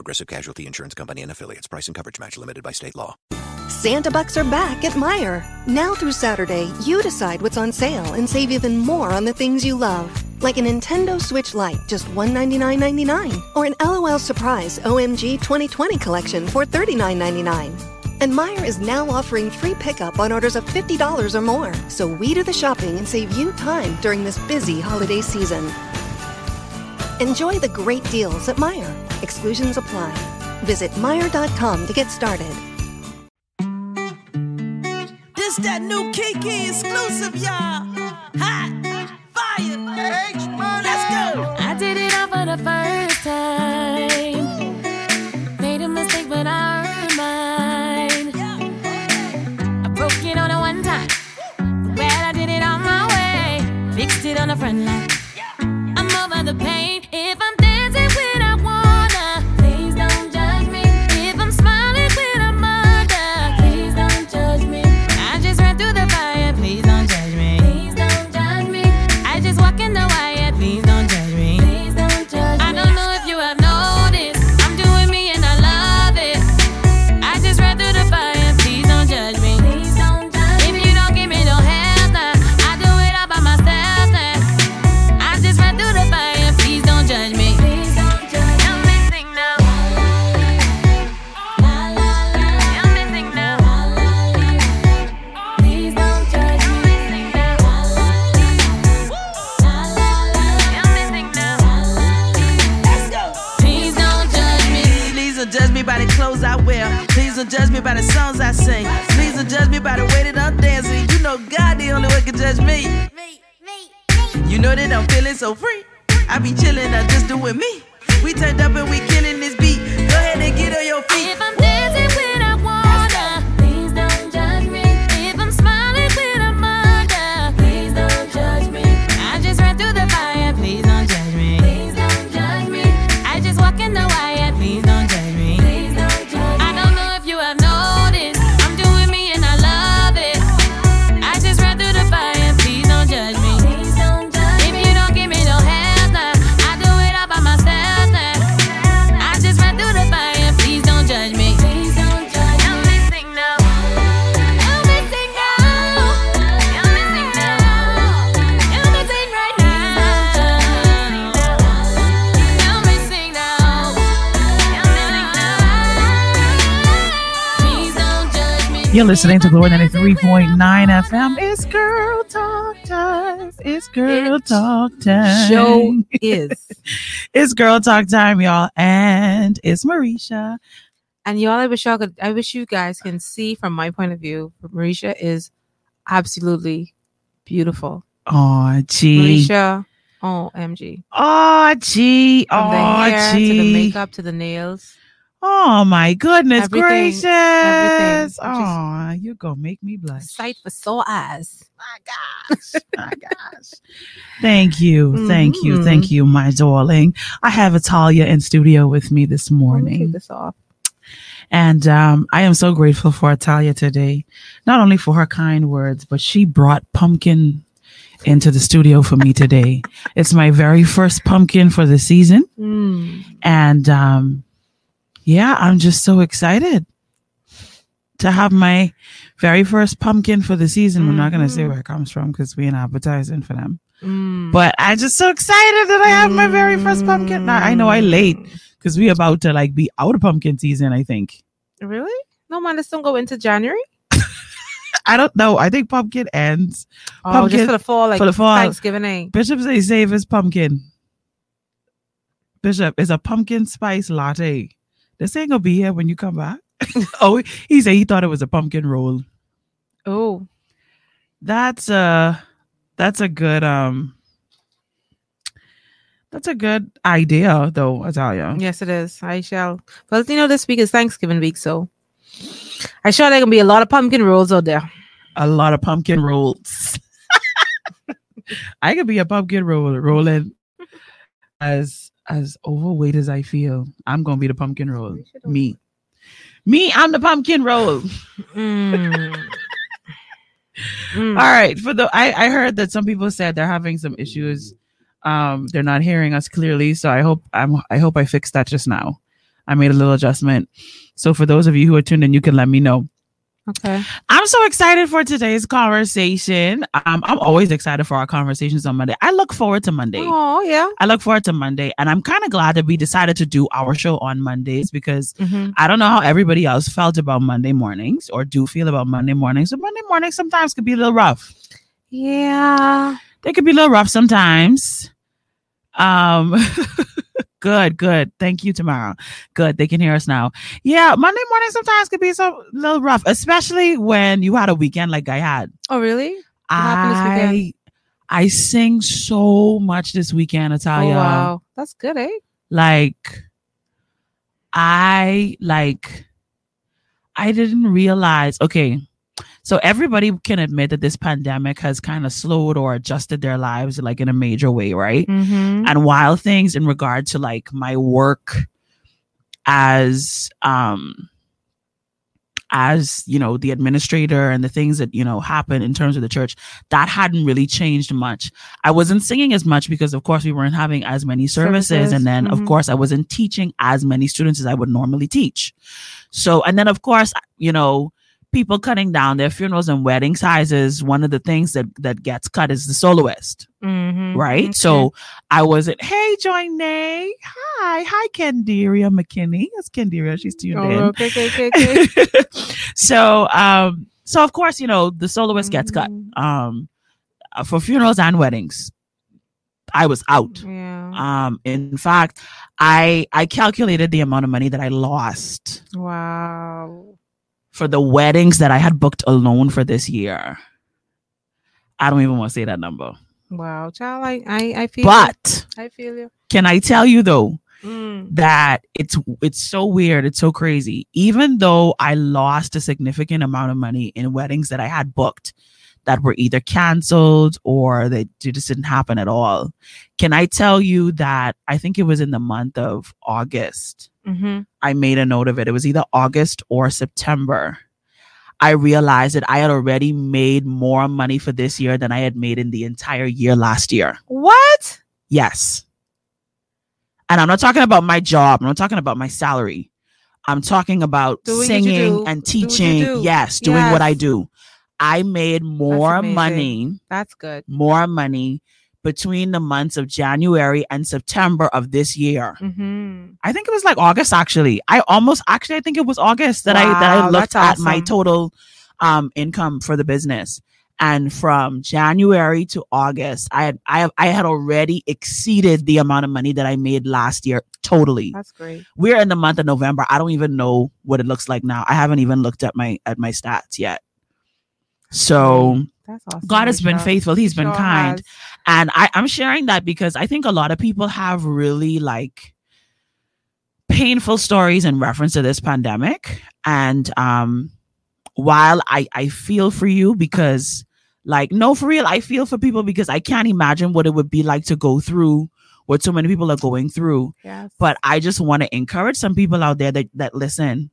Progressive Casualty Insurance Company and affiliates. Price and coverage match limited by state law. Santa Bucks are back at Meijer. Now through Saturday, you decide what's on sale and save even more on the things you love. Like a Nintendo Switch Lite, just $199.99. Or an LOL Surprise OMG 2020 collection for $39.99. And Meijer is now offering free pickup on orders of $50 or more. So we do the shopping and save you time during this busy holiday season. Enjoy the great deals at Meijer. Exclusions apply. Visit Meijer.com to get started. This that new Kiki exclusive, y'all. Hot, fire, Let's go. I did it all for the first time. Me by the songs I sing. Please don't judge me by the way that I'm dancing. You know God the only one can judge me. You know that I'm feeling so free. I be chilling, I just doing me. We turned up and we killing this beat. Go ahead and get on your feet. You're listening to Glory 93.9 FM. It's girl talk time. It's girl It talk time. Show is. It's girl talk time, y'all. And it's Mericha. And y'all, I wish y'all could I wish you guys can see from my point of view, Mericha is absolutely beautiful. Oh, gee. Mericha, OMG. Oh, gee. From the Oh, hair to the makeup to the nails. Oh, my goodness Everything, gracious. everything. Oh, you're going to make me blush. Sight for sore eyes. My gosh. My gosh. Thank you. Thank you. Mhm. Thank you, my darling. I have Italia in studio with me this morning. take this off. And um, I am so grateful for Italia today, not only for her kind words, but she brought pumpkin into the studio for me today. it's my very first pumpkin for the season. Mm. And um, yeah, I'm just so excited to have my very first pumpkin for the season. We're not going to say where it comes from because we ain't advertising for them. Mm. But I'm just so excited that I have my very first pumpkin. Now, I know I late because we about to like be out of pumpkin season, I think. Really? No man, let's don't go into January. I don't know. I think pumpkin ends. Oh, Pumpkin just for the fall, like for the fall. Thanksgiving. eh? Bishop say save his pumpkin. Bishop is a pumpkin spice latte. This ain't gonna be here when you come back. oh, he said he thought it was a pumpkin roll. Oh, That's a that's a good um that's a good idea though, I yes, it is. I shall. Well, you know, this week is Thanksgiving week, so I sure there gonna be a lot of pumpkin rolls out there. A lot of pumpkin rolls. I could be a pumpkin roll rolling as as overweight as I feel. I'm gonna be the pumpkin roll. Me. Me, I'm the pumpkin roll. Mm. Mm. All right. For the I, I heard that some people said they're having some issues. Um, they're not hearing us clearly. So I hope I'm I hope I fixed that just now. I made a little adjustment. So for those of you who are tuned in, you can let me know. Okay. I'm so excited for today's conversation. Um, I'm always excited for our conversations on Monday. I look forward to Monday. Oh yeah. I look forward to Monday, and I'm kind of glad that we decided to do our show on Mondays because Mhm. I don't know how everybody else felt about Monday mornings or do feel about Monday mornings. But Monday mornings sometimes could be a little rough. Yeah. They could be a little rough sometimes. Um, good, good. Thank you, Tamara. Good, they can hear us now. Yeah, Monday morning sometimes could be so a little rough, especially when you had a weekend like I had. Oh really? this I? I sing so much this weekend, Natalia. Oh wow. That's good, eh? Like I like I didn't realize okay. So everybody can admit that this pandemic has kind of slowed or adjusted their lives like in a major way, right? Mm-hmm. and while things in regard to like my work as um as you know the administrator and the things that you know happen in terms of the church that hadn't really changed much i wasn't singing as much because of course we weren't having as many services, Services, and then of mhm. course i wasn't teaching as many students as i would normally teach so and then of course you know people cutting down their funerals and wedding sizes one of the things that that gets cut is the soloist Mm-hmm. right? So I wasn't, hey, Joy Nay. Hi. Hi, Candiria McKinney. That's Candiria. She's tuned Oh, in. okay, okay, okay, okay. so, um, so of course, you know, the soloist gets cut Mhm. um, uh, for funerals and weddings. I was out. Yeah. Um, in fact, I I calculated the amount of money that I lost Wow. For the weddings that I had booked alone for this year. I don't even want to say that number. Wow. Child, I, I, I feel you. But I feel you. can I tell you though, Mm. that it's it's so weird it's so crazy even though i lost a significant amount of money in weddings that i had booked that were either canceled or they just didn't happen at all can i tell you that i think it was in the month of august Mm-hmm. i made a note of it it was either august or september i realized that i had already made more money for this year than i had made in the entire year last year What? Yes. And I'm not talking about my job. I'm not talking about my salary. I'm talking about Doing singing and Do teaching. do. Yes, doing what I do. I made more amazing. money, That's good. more money between the months of January and September of this year. Mm-hmm. I think it was like August actually. I almost actually I think it was August that I that I looked at my total um income for the business. And from January to August, I had I have, I had already exceeded the amount of money that I made last year totally. That's great. We're in the month of November. I don't even know what it looks like now. I haven't even looked at my at my stats yet. So That's awesome. God has been faithful. He's been Sure kind. has. And I, I'm sharing that because I think a lot of people have really like painful stories in reference to this pandemic. And um while I, I feel for you because like no for real, I feel for people because I can't imagine what it would be like to go through what so many people are going through. Yes. But I just want to encourage some people out there that, that listen,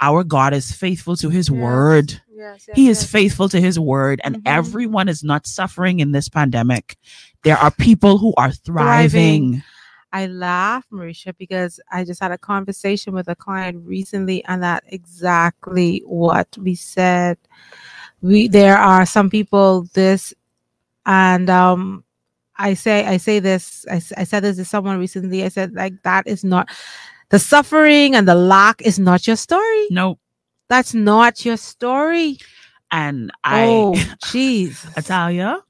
our God is faithful to his Yes. word. Yes, yes, He is yes. faithful to his word, and Mhm. everyone is not suffering in this pandemic. There are people who are thriving. Thriving. I laugh, Mericha, because I just had a conversation with a client recently, and that exactly what we said. We there are some people this, and um, I say I say this. I, I said this to someone recently. I said like that is not the suffering and the lack is not your story. No, That's not your story. and I, oh, jeez. Italia,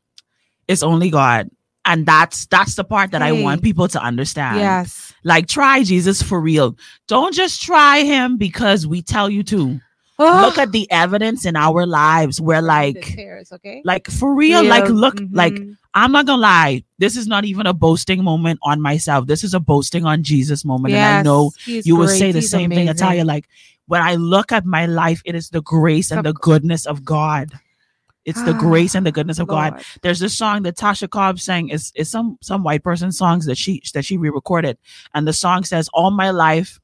it's only God, and that's that's the part that I want people to understand. Yes. like try Jesus for real. Don't just try him because we tell you to. Oh. Look at the evidence in our lives. We're like, tears, okay? like for real. Like look, like Mhm. I'm not gonna lie. This is not even a boasting moment on myself. This is a boasting on Jesus moment. and I know he's you will great. say the He's same thing, amazing. Italia. Like when I look at my life, it is the grace and the goodness of God. It's the Ah, grace and the goodness of God. There's this song that Tasha Cobbs sang. Is is some some white person songs that she that she re-recorded, and the song says, "All my life,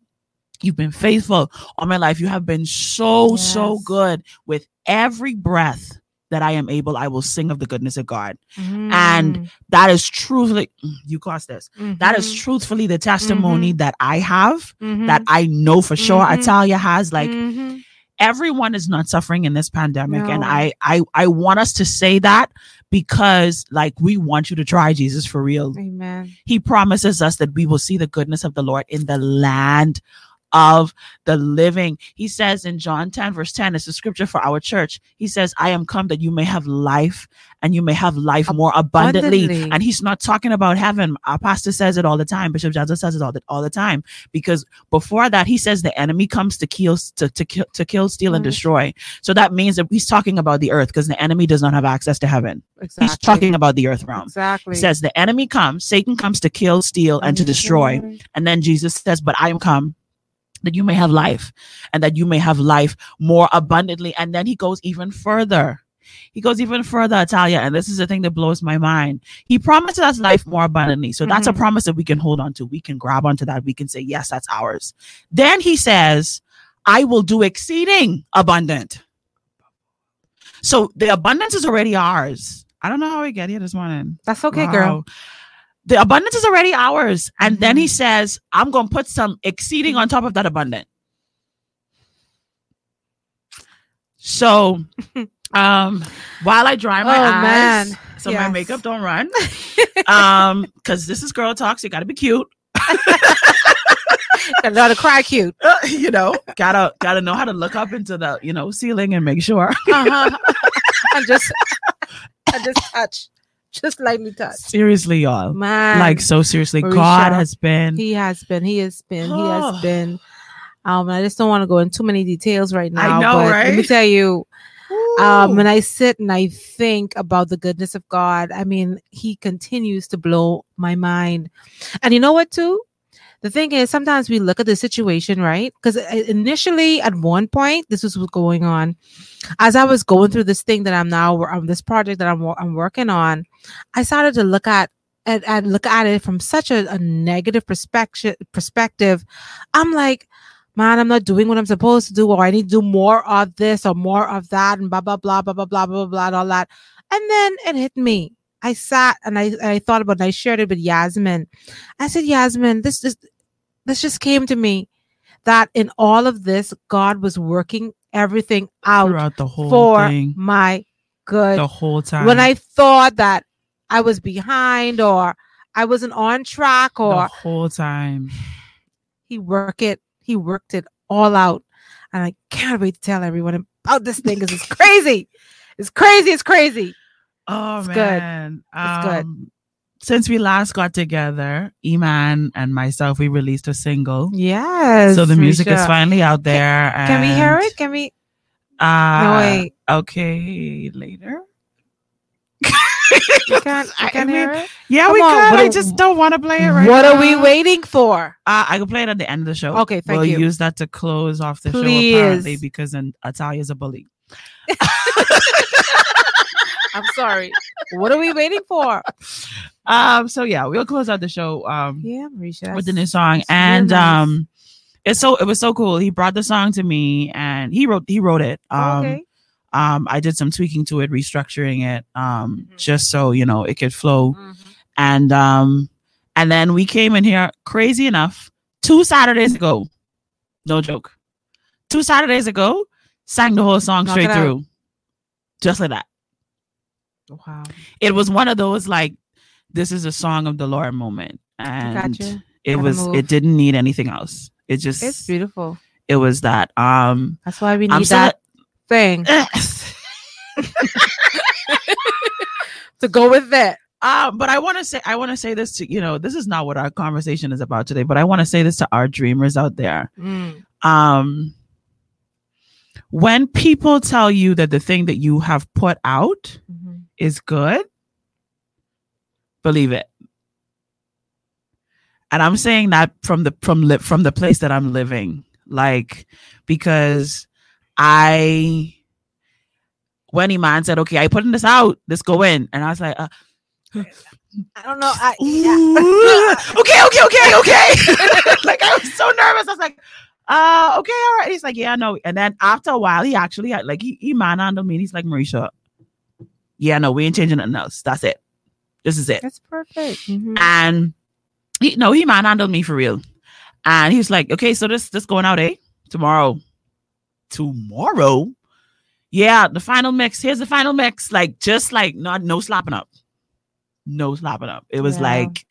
you've been faithful. All my life, you have been so so good. With every breath that I am able, I will sing of the goodness of God." And That is truthfully, mm, you caused this. That is Mhm. truthfully the testimony that I have. Mhm. That I know for sure Mhm. Italia has. Like everyone is not suffering in this pandemic and I, I i want us to say that because like we want you to try jesus for real Amen. he promises us that we will see the goodness of the lord in the land of the living. He says in john 10 verse 10 it's a scripture for our church. He says i am come that you may have life and you may have life more abundantly, Abundantly. and he's not talking about heaven. Our pastor says it all the time. Bishop johnson says it all the, all the time. Because before that he says the enemy comes to kill to, to kill to kill steal and Mhm. destroy. So that means that he's talking about the earth because the enemy does not have access to heaven. Exactly. he's talking about the earth realm. Exactly. he says the enemy comes satan comes to kill steal and to destroy. And then jesus says but i am come that you may have life and that you may have life more abundantly. And then he goes even further. He goes even further Italia and this is the thing that blows my mind. He promises us life more abundantly. So that's a Mhm. promise that we can hold on to. We can grab onto that. We can say yes that's ours. Then he says i will do exceeding abundant. So the abundance is already ours. I don't know how we get here this morning. That's okay, girl. The abundance is already ours. And then Mm-hmm. he says, I'm going to put some exceeding on top of that abundant. So, um, while I dry my Oh, eyes, man. so my makeup don't run, um, because this is girl talk, so you got to be cute. Gotta know how to cry cute. you know, gotta gotta know how to look up into the you know ceiling and make sure. Uh-huh. and just, and just touch, just lightly touch. Seriously, y'all. Man, like so seriously, Mericha, God has been. he has been, he has been, he has been. Um, I just don't want to go into too many details right now. I know, but Let me tell you, um, when I sit and I think about the goodness of God, I mean, He continues to blow my mind. And you know what, too? The thing is, sometimes we look at the situation, right? Because initially, at one point, this was what's going on. As I was going through this thing that I'm now, um, this project that I'm, I'm working on, I started to look at and, and look at it from such a, a negative perspective. Perspective, I'm like, man, I'm not doing what I'm supposed to do, or I need to do more of this or more of that, and blah blah blah blah blah blah blah blah and all that. And then it hit me. I sat and I I thought about it. I shared it with Yasmin. I said, Yasmin, this is this just came to me that in all of this, God was working everything out throughout the whole for thing, my good the whole time. when I thought that I was behind or I wasn't on track or the whole time. he worked it, he worked it all out. And I can't wait to tell everyone about this thing because it's crazy. It's crazy. It's crazy. Oh It's good. man, It's good. Um, Since we last got together, Iman and myself, we released a single. Yes. so the music is finally out there. Can we hear it? Can we? Uh, No, wait. Okay, later. You can't, you I can't mean, hear it? Yeah, Come we on, what I just don't want to play it right now. what now. are we waiting for? Uh, I can play it at the end of the show. Okay, thank we'll you. use that to close off the Please. show apparently because then Italia's a bully. I'm sorry. what are we waiting for? Um, so yeah, we'll close out the show. Um, Yeah, Mericha. with the new song and nice. um it's so it was so cool he brought the song to me and he wrote he wrote it um okay. um i did some tweaking to it restructuring it um Mhm. just so you know it could flow Mhm. and um and then we came in here crazy enough two saturdays ago no joke two saturdays ago sang the whole song Knock straight it out. through just like that Wow. it was one of those like this is a song of the lord moment and Gotcha. it Gotta was move. it didn't need anything else it just It's beautiful. it was that um That's why we i'm need still that thing to go with it. uh, but i want to say i want to say this to you know this is not what our conversation is about today but i want to say this to our dreamers out there Mm. um when people tell you that the thing that you have put out Mhm. is good believe it and i'm saying that from the from li- from the place that i'm living like because I when Iman said, "Okay, I putting this out, let's go in," and I was like, uh, I don't know. I, Ooh, okay, okay, okay, okay. like I was so nervous. I was like, uh, okay, all right. He's like, yeah, no. And then after a while, he actually had like he, he man handled me. And he's like, Mericha, yeah, no, we ain't changing nothing else. That's it. This is it. That's perfect. Mhm. And he no, he man handled me for real. And he was like, okay, so this this going out, eh? Tomorrow. Tomorrow. Yeah, the final mix. Here's the final mix. Like just like not no slapping up. No slapping up. It was Yeah. like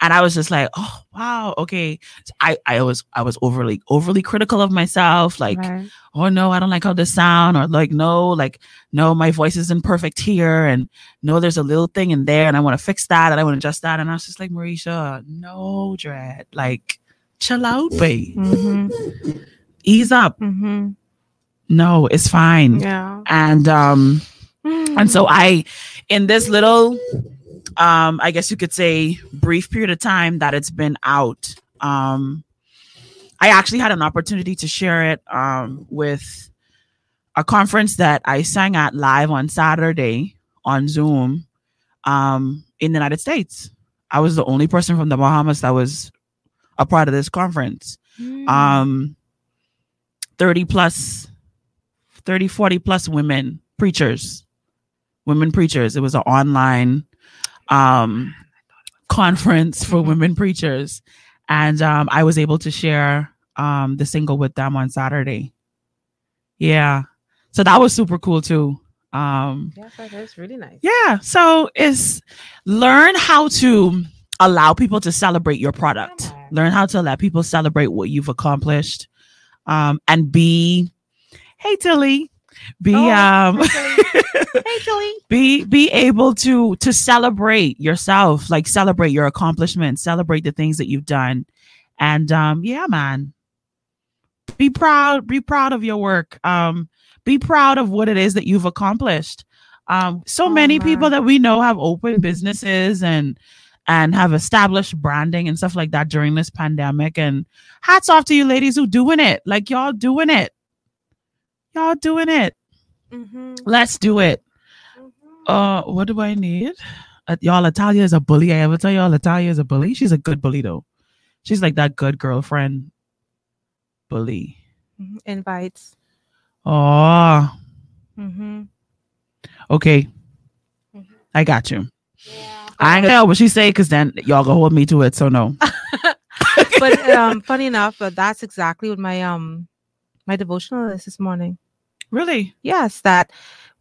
and I was just like, oh wow, okay. I I was I was overly overly critical of myself. Like, Right. oh no, I don't like how this sound, or like no, like no, my voice isn't perfect here, and no, there's a little thing in there, and I want to fix that, and I want to adjust that, and I was just like, Mericha, no, dread, like, chill out, babe, Mhm. ease up. Mhm. No, it's fine, Yeah. and um, and so I, in this little, um, I guess you could say, brief period of time that it's been out, um, I actually had an opportunity to share it um, with a conference that I sang at live on Saturday on Zoom um, in the United States. I was the only person from the Bahamas that was a part of this conference. Mm. Um, 30 plus, 30, 40 plus women preachers, women preachers. It was an online um, conference for women preachers. And um, I was able to share um, the single with them on Saturday. Yeah. So that was super cool too. Um, yeah, that is really nice. yeah. So it's learn how to allow people to celebrate your product. On. Learn how to let people celebrate what you've accomplished. Um, and be hey Tilly. Be Oh, um Hey, be be able to to celebrate yourself, like celebrate your accomplishments, celebrate the things that you've done. And um, yeah, man. Be proud, be proud of your work. Um, be proud of what it is that you've accomplished. Um, so Oh, many people that we know have opened businesses and and have established branding and stuff like that during this pandemic. And hats off to you ladies who doing it. Like y'all doing it. Y'all doing it. Mhm. Let's do it. Uh, what do I need? Uh, y'all, Italia is a bully. I ever tell y'all Italia is a bully? She's a good bully though. She's like that good girlfriend bully. Mhm. Invites. Oh, Mm-hmm. okay. Mhm. I got you. Yeah. I ain't gonna tell what she say because then y'all gonna hold me to it. So no. but um, funny enough, uh, that's exactly what my um my devotional is this morning. Really? Yes, that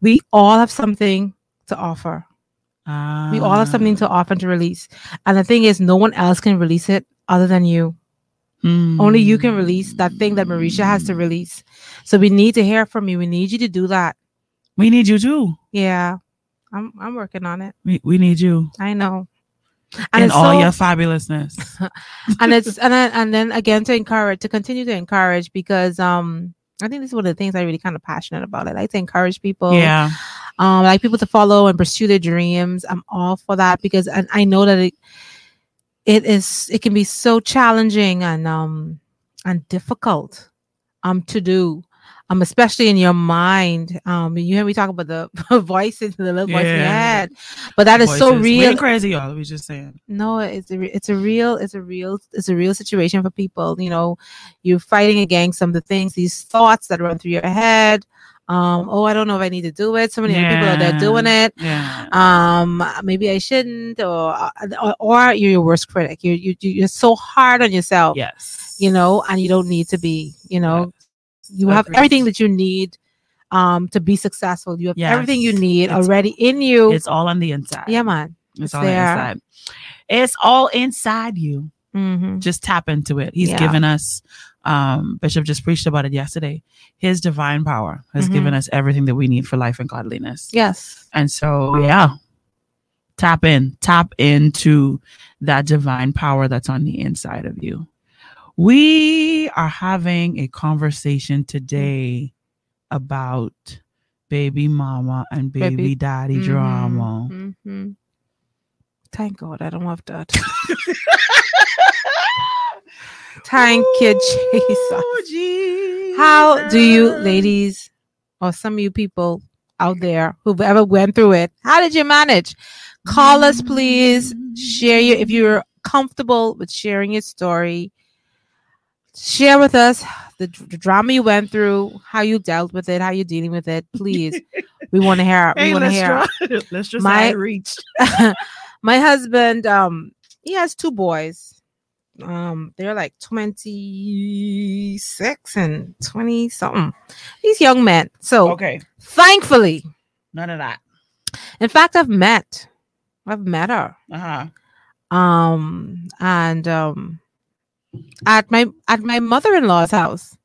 we all have something to offer. We all have something to offer and to release. And the thing is, no one else can release it other than you. Hmm. Only you can release that thing that Mericha has to release. So we need to hear from you. We need you to do that. We need you too. Yeah. I'm I'm working on it. We, we need you I know. and it's all so- your fabulousness. and it's and then and then again to encourage to continue to encourage because um I think this is one of the things I really kind of passionate about. I like to encourage people. yeah. Um, I like people to follow and pursue their dreams. I'm all for that because and I know that it it is it can be so challenging and um and difficult um to do. Um, especially in your mind. Um, you hear me talk about the voices, in the little voice in your Yeah. head, but that is so Voices. We real. ain't crazy, y'all. We just saying. No, it's a it's a real it's a real it's a real situation for people. You know, you're fighting against some of the things, these thoughts that run through your head. Um, oh, I don't know if I need to do it. So many other people are there doing it. Yeah. Um, maybe I shouldn't, or or, or you're your worst critic. You're you, you're so hard on yourself. yes. You know, and you don't need to be. You know, you have Agreed. everything that you need um to be successful. You have everything you need It's- already in you. It's all on the inside. yeah, man. It's, it's all there. inside. It's all inside you. Mm-hmm. Just tap into it. He's Yeah. given us. Um, Bishop just preached about it yesterday. His divine power has Mhm. given us everything that we need for life and godliness. Yes. And so, yeah, tap in, tap into that divine power that's on the inside of you. We are having a conversation today about baby mama and baby, Baby- daddy drama. hmm Thank God I don't have that. Thank you, Jesus. Jesus. How do you, ladies, or some of you people out there who've ever went through it, how did you manage? Call us, please. Share your if you're comfortable with sharing your story. Share with us the, the drama you went through, how you dealt with it, how you're dealing with it. Please, we want to hear. We want to hear. try. Let's just My- my reach. my husband um he has two boys um they're like 26 and 20 something these young men so Okay, thankfully none of that. in fact i've met i've met her Uh huh. um and um at my at my mother-in-law's house.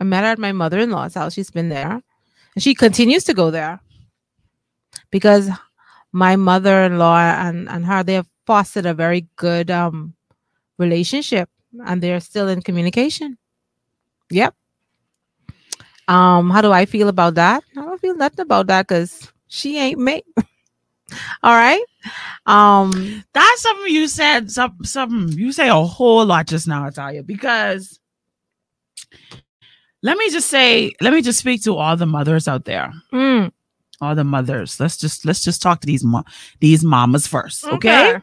I met her at my mother-in-law's house. She's been there. And she continues to go there because my mother-in-law and and her they have fostered a very good um relationship and they're still in communication. Yep. Um how do i feel about that? I don't feel nothing about that because she ain't me all right um That's something you said. Some something you say a whole lot just now, Italia. Because let me just say, let me just speak to all the mothers out there. mm, All the mothers. Let's just let's just talk to these mo- these mamas first, okay? Okay.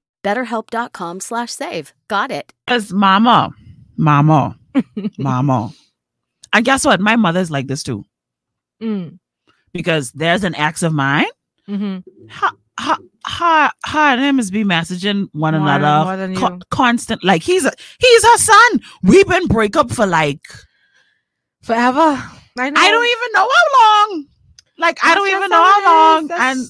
BetterHelp.com slash save. Got it. as mama, mama, mama. And guess what? My mother's like this too. Mm, Because there's an ex of mine. mhm. Her, her, her, her and him is be messaging one More than- another more than co- constant. Like he's a, he's her son. We've been break up for like Forever. I know. I don't even know how long. Like I don't even know how it how is. long. That's- And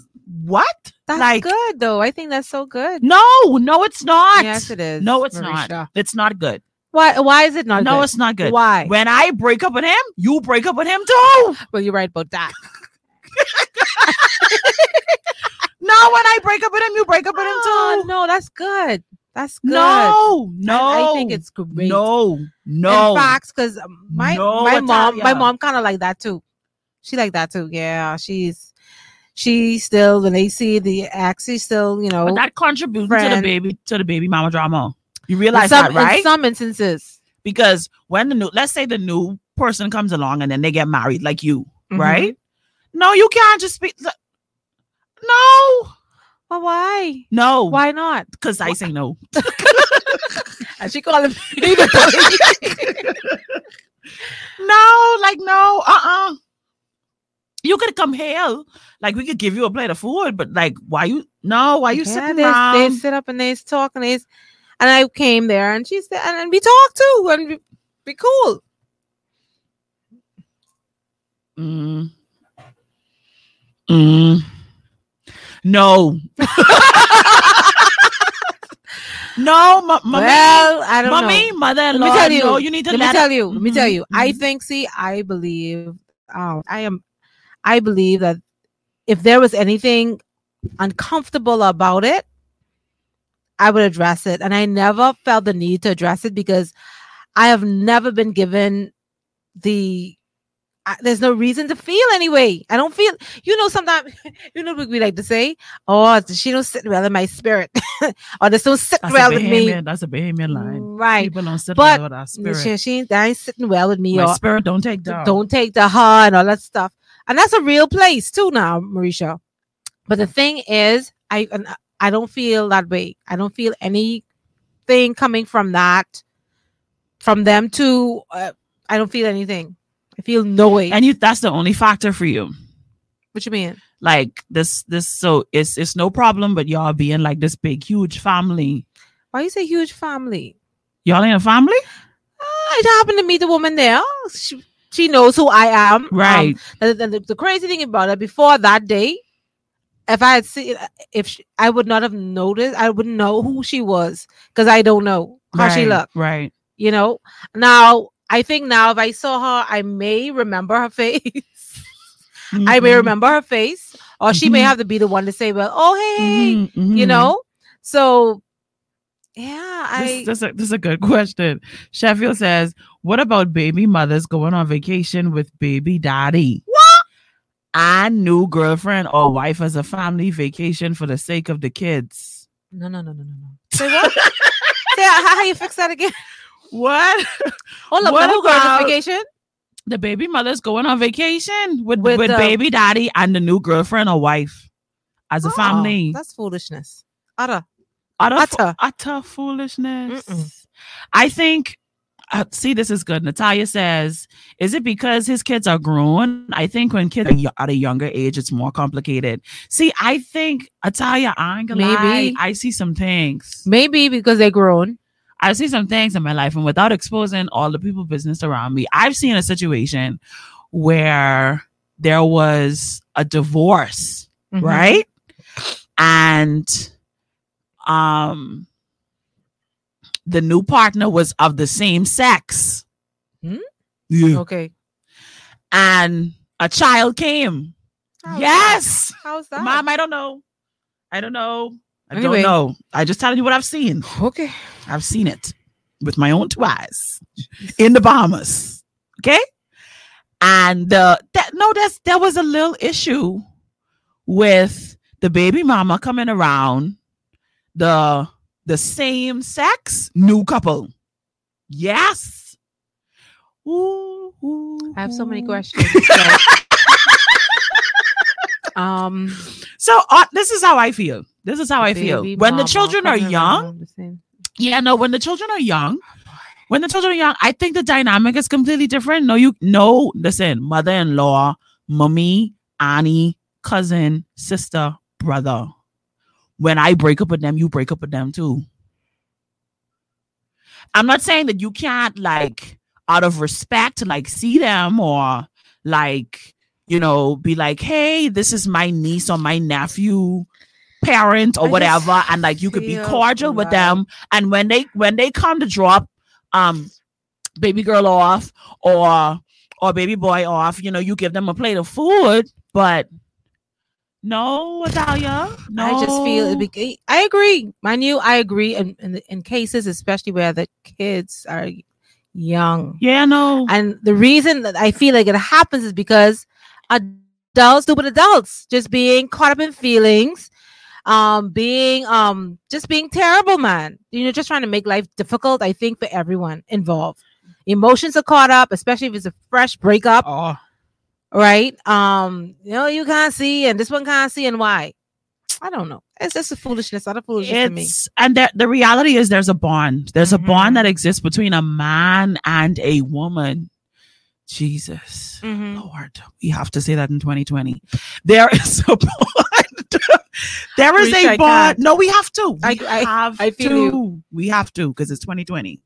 what? That's like good though. I think that's so good. no, no, it's not. Yes, it is. No, it's Mericha. not. It's not good. Why? Why is it not? no, good? it's not good. Why? When I break up with him, you break up with him too. well, you're right about that. No, when I break up with him, you break up with him Oh, too. no, that's good. That's good. No, no. I think it's great. No, no. In fact, because my No, my mom, my mom kind of like that too. She like that too. Yeah, she's she still when they see the ex, still you know. but that contributes to the baby to the baby mama drama. You realize some, that, right? In some instances, because when the new, let's say the new person comes along and then they get married, like you, Mhm. right? No, you can't just be. No, well, why? no. Why not? Because I say no. And she called him. No, like no. Uh uh You could come here, like we could give you a plate of food, but like, why you? No, why you Yeah, sitting they, around? they sit up and they talk and they, and I came there and she said, and, and we talked too and we, be cool. Mm. Mm. No. no, ma- mommy. well, I don't know, mommy, know. mother-in-law. Let me tell you. No, you need to let me tell you. Let me tell you. I mhm. think. See, I believe. Um, I am. I believe that if there was anything uncomfortable about it, I would address it, and I never felt the need to address it because I have never been given the. I, there's no reason to feel anyway. I don't feel. You know, sometimes you know what we like to say. Oh, she don't sit well in my spirit, or this don't sit That's well with me. That's a Bahamian line. Right. People don't sit But well with our spirit. She, she that ain't sitting well with me. My or spirit don't take down. don't take the her and all that stuff. And that's a real place too now, Mericha. But the thing is, I and I don't feel that way. I don't feel anything coming from that from them to uh, I don't feel anything. I feel no way. And you that's the only factor for you. what you mean? Like this this so it's it's no problem, but y'all being like this big, huge family. Why you say huge family? Y'all in a family? Uh, I happened to meet the woman there. She, she knows who I am. Um, Right. the, the, the crazy thing about it, before that day, if I had seen, if she, I would not have noticed, I wouldn't know who she was because I don't know how she looked. Right. You know. Now I think now if I saw her, I may remember her face. I may Mhm. remember her face, or she may Mhm. have to be the one to say, "Well, oh hey, hey," Mhm, you mhm. know." So, yeah, I This, this, a, this is a good question. Sheffield says, "What about baby mothers going on vacation with baby daddy? What? And new girlfriend or wife as a family vacation for the sake of the kids? no, no, no, no, no, no. Say what? say uh, how, how you fix that again? What? Hold up, What her on vacation. the baby mother's going on vacation with With with, the- baby daddy and the new girlfriend or wife as a Uh-uh, family. That's foolishness. Utter. utter, utter. utter foolishness. Mm-mm. I think. Uh, see, this is good. Natalia says, "Is it because his kids are grown? I think when kids are at a younger age, it's more complicated." See, I think Natalia, I ain't gonna lie, Maybe. I see some things. Maybe because they're grown. I see some things in my life, and without exposing all the people business around me, I've seen a situation where there was a divorce, Mhm. right? And um the new partner was of the same sex. Hmm? Yeah. Okay. And a child came. How's yes. How's that? Mom, I don't know. I don't know. I Anyway. don't know. I just telling you what I've seen. Okay. I've seen it with my own two eyes in the Bahamas. Okay. And uh, that no, that's there was a little issue with the baby mama coming around the the same sex new couple. Yes. Ooh, ooh, I have so many questions. so- um, So uh, this is how I feel. This is how I feel. When the children are young, around the same- Yeah, no, when the children are young, when the children are young, I think the dynamic is completely different. No, you no, listen, mother-in-law, mommy, Annie, cousin, sister, brother. When I break up with them, you break up with them too. I'm not saying that you can't like out of respect like see them or like you know be like hey this is my niece or my nephew parent or I whatever and like you could be cordial with them and when they when they come to drop um baby girl off or or baby boy off you know you give them a plate of food but no Italia no I just feel it be, I agree. Mind you, I agree in, in in cases, especially where the kids are young. yeah no And the reason that I feel like it happens is because adults do what adults, just being caught up in feelings, um, being um just being terrible, man. You know, just trying to make life difficult, I think, for everyone involved. Emotions are caught up, especially if it's a fresh breakup, oh right? Um, you know, you can't see, and this one can't see, and why? I don't know. It's just a foolishness, not a foolishness to me. and the, the reality is there's a bond there's a Mhm. bond that exists between a man and a woman jesus Mhm. lord we have to say that in 2020 there is a bond there is Preach, a I bond can't. no we have to we I- I- have I feel to you. we have to because it's 2020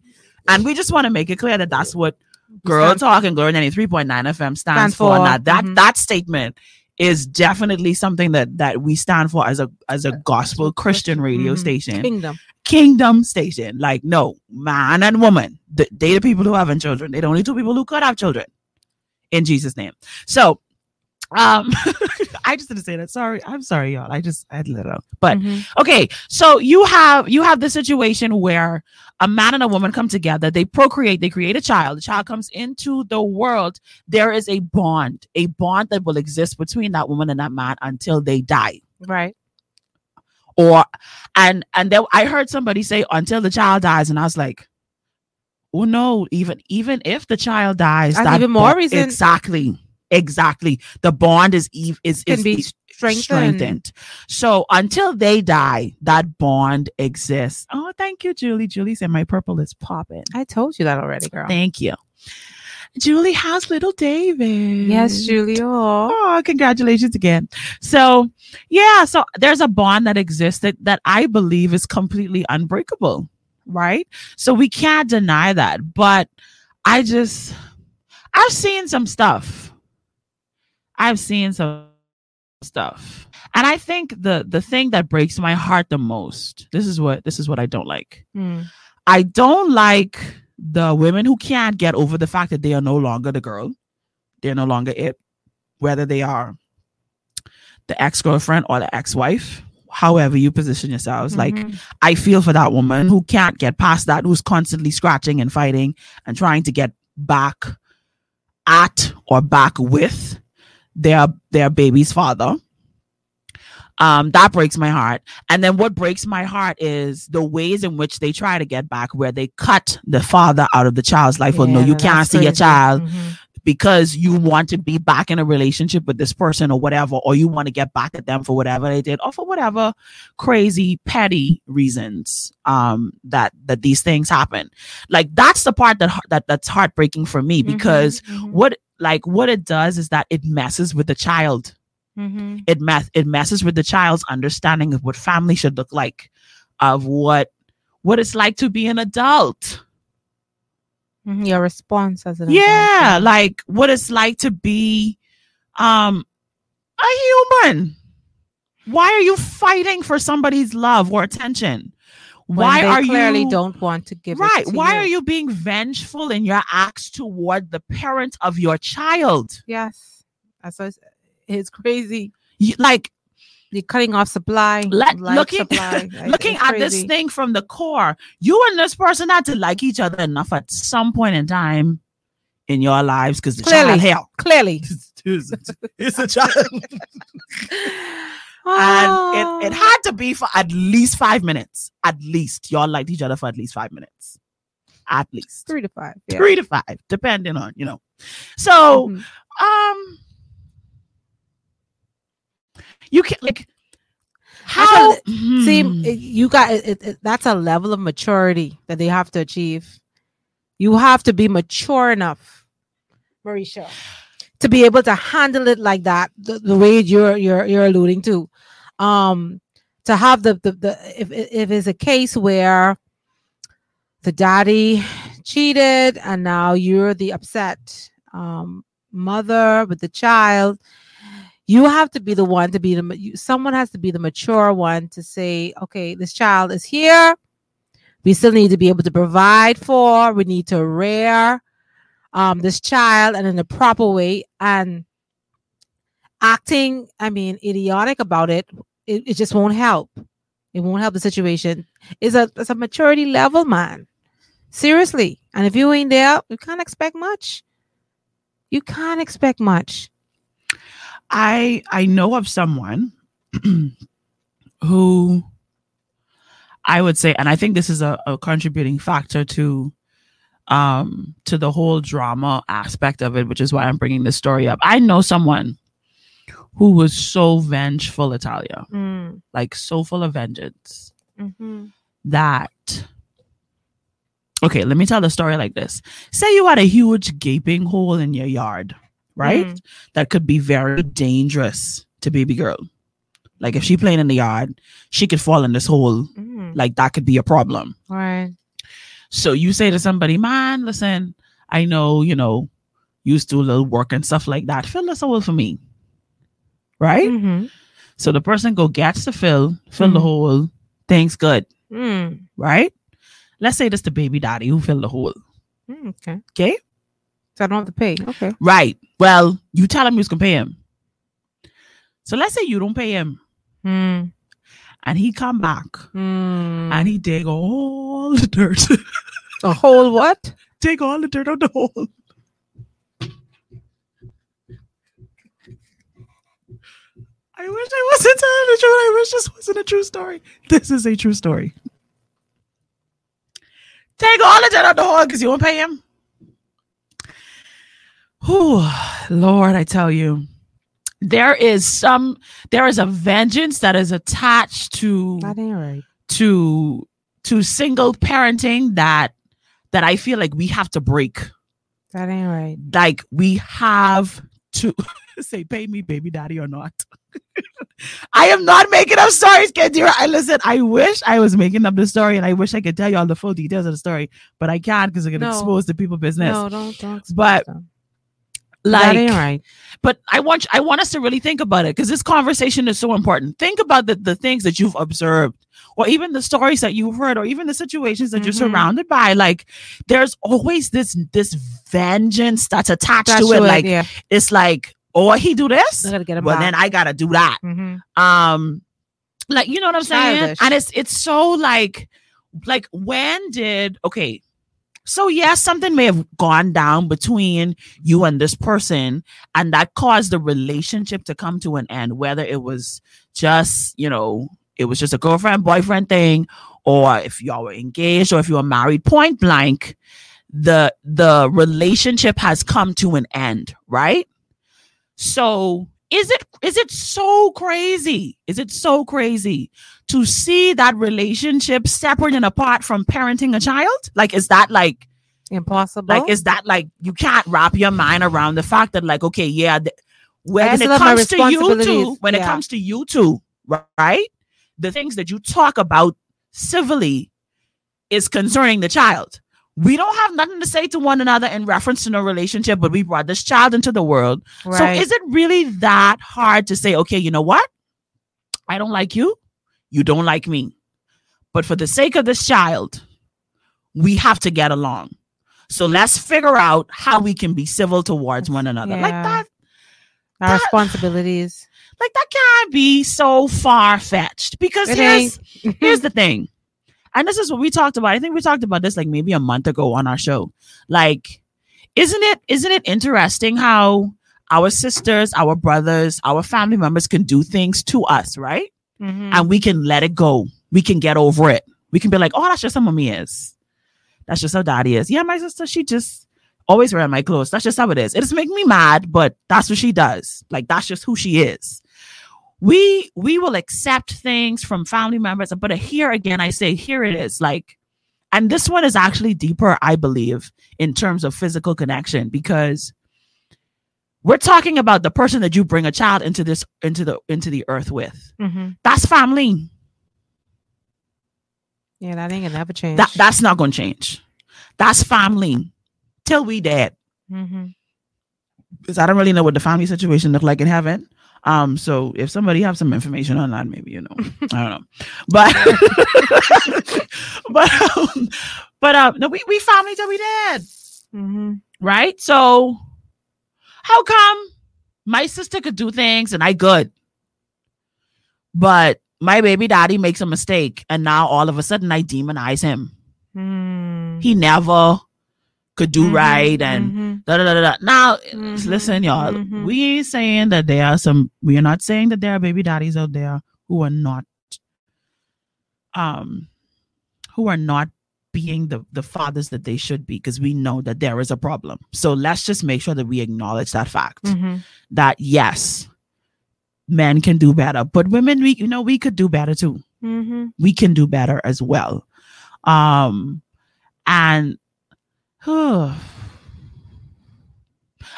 and we just want to make it clear that that's what girl stand- talk and glory 93.9 fm stands, Stands for, for, and that that, mhm. that statement is definitely something that that we stand for as a as a gospel christian radio Mhm. station. Kingdom. kingdom station. Like no man and woman. Th- they the people who having children. They the only two people who could have children. In jesus name. So um i just didn't say that. Sorry. I'm sorry y'all. I just i had to let it out. But Mhm. okay. So you have you have the situation where a man and a woman come together. They procreate they create a child. The child comes into the world. There is a bond a bond that will exist between that woman and that man until they die. Right. or and and then i heard somebody say until the child dies and i was like oh no even even if the child dies That's that even more bo- reason- exactly exactly. The bond is eve is, is is- strengthened. strengthened. So until they die, that bond exists. Oh, thank you, Julie. Julie said my purple is popping. I told you that already, girl. Thank you. Julie, how's little David? Yes, Julie. Oh, Oh, congratulations again. So, yeah, so there's a bond that exists that, that I believe is completely unbreakable, right? So we can't deny that. But I just, I've seen some stuff. I've seen some stuff. And I think the the thing that breaks my heart the most, this is what this is what I don't like. Mm. I don't like the women who can't get over the fact that they are no longer the girl. They're no longer it, whether they are the ex girlfriend or the ex wife, however you position yourselves. Like, Mhm. I feel for that woman who can't get past that, who's constantly scratching and fighting and trying to get back at or back with their their baby's father. Um that breaks my heart. And then what breaks my heart is the ways in which they try to get back where they cut the father out of the child's life. Well no you can't see your child Mhm. because you want to be back in a relationship with this person or whatever or you want to get back at them for whatever they did or for whatever crazy petty reasons um that that these things happen. Like that's the part that that that's heartbreaking for me because Mhm, what like what it does is that it messes with the child mhm. it mess it messes with the child's understanding of what family should look like of what what it's like to be an adult Mhm. Your response as an yeah adult, like what it's like to be um a human why are you fighting for somebody's love or attention why are clearly you clearly don't want to give it right to why you. are you being vengeful in your acts toward the parent of your child Yes, that's what it's, crazy. You- like You're cutting off supply. Let, looking supply. Looking at this thing from the core, you and this person had to like each other enough at some point in time in your lives because the Clearly. child hell. Clearly, it's a child. Oh. and it, it had to be for at least five minutes. At least. Y'all liked each other for at least five minutes. At least. three to five. Yeah. Three to five, depending on, you know. So Mhm. um you can like how See, Hmm. it- you got it, it- That's a level of maturity that they have to achieve. You have to be mature enough, Mericha, to be able to handle it like that. The, the way you're you're you're alluding to, um, to have the the, the if if it's a case where the daddy cheated and now you're the upset um, mother with the child you have to be the one to be the someone has to be the mature one to say okay this child is here. We still need to be able to provide for we need to rear um, this child and in a proper way. And acting i mean idiotic about it it, it just won't help. It won't help the situation. It's a it's a maturity level man. Seriously. And if you ain't there you can't expect much. You can't expect much. I I know of someone who I would say, and I think this is a, a contributing factor to um to the whole drama aspect of it, which is why I'm bringing this story up. I know someone who was so vengeful, Italia, Mm, like so full of vengeance mhm. that. Okay, let me tell the story like this. Say you had a huge gaping hole in your yard, right? Mm. That could be very dangerous to baby girl. Like if she playing in the yard, she could fall in this hole. Mm. Like that could be a problem. right So you say to somebody, man, listen, I know, you know, you used to do a little work and stuff like that. Fill this hole for me. Right? Mhm. So the person go gets the fill, fill the Mhm. hole, things good. Mm. Right? Let's say this the baby daddy who filled the hole. Mm, okay Okay? so i don't have to pay okay Right. Well, you tell him you was gonna pay him. So let's say you don't pay him mm. and he come back Mm. and he dig all the dirt. a whole what dig all the dirt out the hole. I wish I wasn't telling the truth. I wish this wasn't a true story. This is a true story. Take all the dirt out the hole because you won't pay him. Whew, Lord, I tell you. there is some there is a vengeance that is attached to That ain't right. to to single parenting that that I feel like we have to break. That ain't right. Like we have to say pay me baby daddy or not. I am not making up stories, Kendira. I listen, I wish I was making up the story and I wish I could tell you all the full details of the story, but I can't because I'm gonna No. expose the people business. No, don't don't. But, them. like right. but I want I want us to really think about it because this conversation is so important. Think about the, the things that you've observed, or even the stories that you've heard, or even the situations that you're Mhm. surrounded by. Like there's always this this vengeance that's attached That's to it. Like yeah, it's like, oh, he do this, I gotta get him well back. then I gotta do that. Mhm. Um, like you know what I'm saying? Childish. And it's it's so like like when did okay. So yes, something may have gone down between you and this person, and that caused the relationship to come to an end. Whether it was just you know it was just a girlfriend boyfriend thing, or if y'all were engaged, or if you were married, point blank, the the relationship has come to an end, right? So is it is it so crazy? Is it so crazy to see that relationship separate and apart from parenting a child? Like is that like Impossible. like is that like you can't wrap your mind around the fact that like okay yeah th- when it still have my comes to you two responsibilities. when it comes to you two right the things that you talk about civilly is concerning the child we don't have nothing to say to one another in reference to no relationship but we brought this child into the world right. so is it really that hard to say, okay, you know what? I don't like you. You don't like me. But for the sake of this child, we have to get along. So let's figure out how we can be civil towards one another. Like that, our that- responsibilities? Like that can't be so far fetched. Because It here's here's the thing. And this is what we talked about. I think we talked about this like maybe a month ago on our show. Like, isn't it isn't it interesting how our sisters, our brothers, our family members can do things to us, right? Mhm. And we can let it go. We can get over it. We can be like, oh, that's just how mommy is. That's just how daddy is. Yeah, my sister, she just always wearing my clothes. That's just how it is. It doesn't make me mad, but that's what she does. Like that's just who she is we we will accept things from family members but here again i say here it is like and this one is actually deeper i believe in terms of physical connection because we're talking about the person that you bring a child into this into the into the earth with Mhm. that's family Yeah, that ain't gonna never change. that that's not to change that's family till we dead mm-hmm. because i don't really know what the family situation look like in heaven um so if somebody have some information on that maybe you know i don't know but but um, but um no we, we family till we dead Mhm. right so how come my sister could do things and i good but my baby daddy makes a mistake and now all of a sudden i demonize him Mm. he never could do Mhm, right and mhm. Da, da, da. Now, Mhm, listen, y'all. mhm. We ain't saying that there are some. We are not saying that there are baby daddies out there who are not, um, who are not being the the fathers that they should be, because we know that there is a problem. So let's just make sure that we acknowledge that fact. Mhm. That yes, men can do better, but women, we you know we could do better too Mhm. we can do better as well. Um, and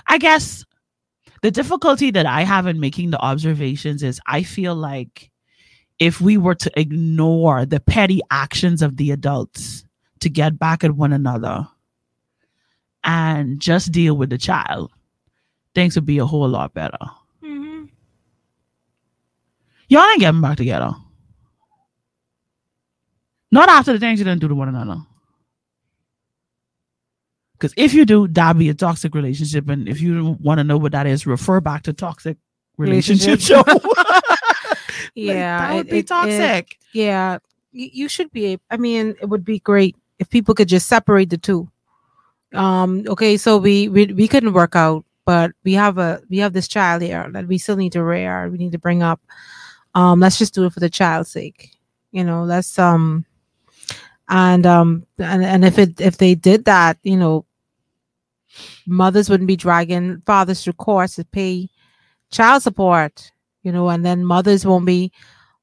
I guess the difficulty that I have in making the observations is I feel like if we were to ignore the petty actions of the adults to get back at one another and just deal with the child, things would be a whole lot better. Mhm. Y'all ain't getting back together. Not after the things you didn't do to one another. Because if you do, that'd be a toxic relationship. And if you want to know what that is, refer back to toxic relationship, show. Relationship. Like, yeah, that would it- be it- it- toxic. yeah, you, you should be. I mean, it would be great if people could just separate the two. Um. Okay, so we we we couldn't work out, but we have a we have this child here that we still need to rear. We need to bring up. Um. Let's just do it for the child's sake. You know. Let's um. And um and and if it if they did that, you know, mothers wouldn't be dragging fathers to court to pay child support, you know, and then mothers won't be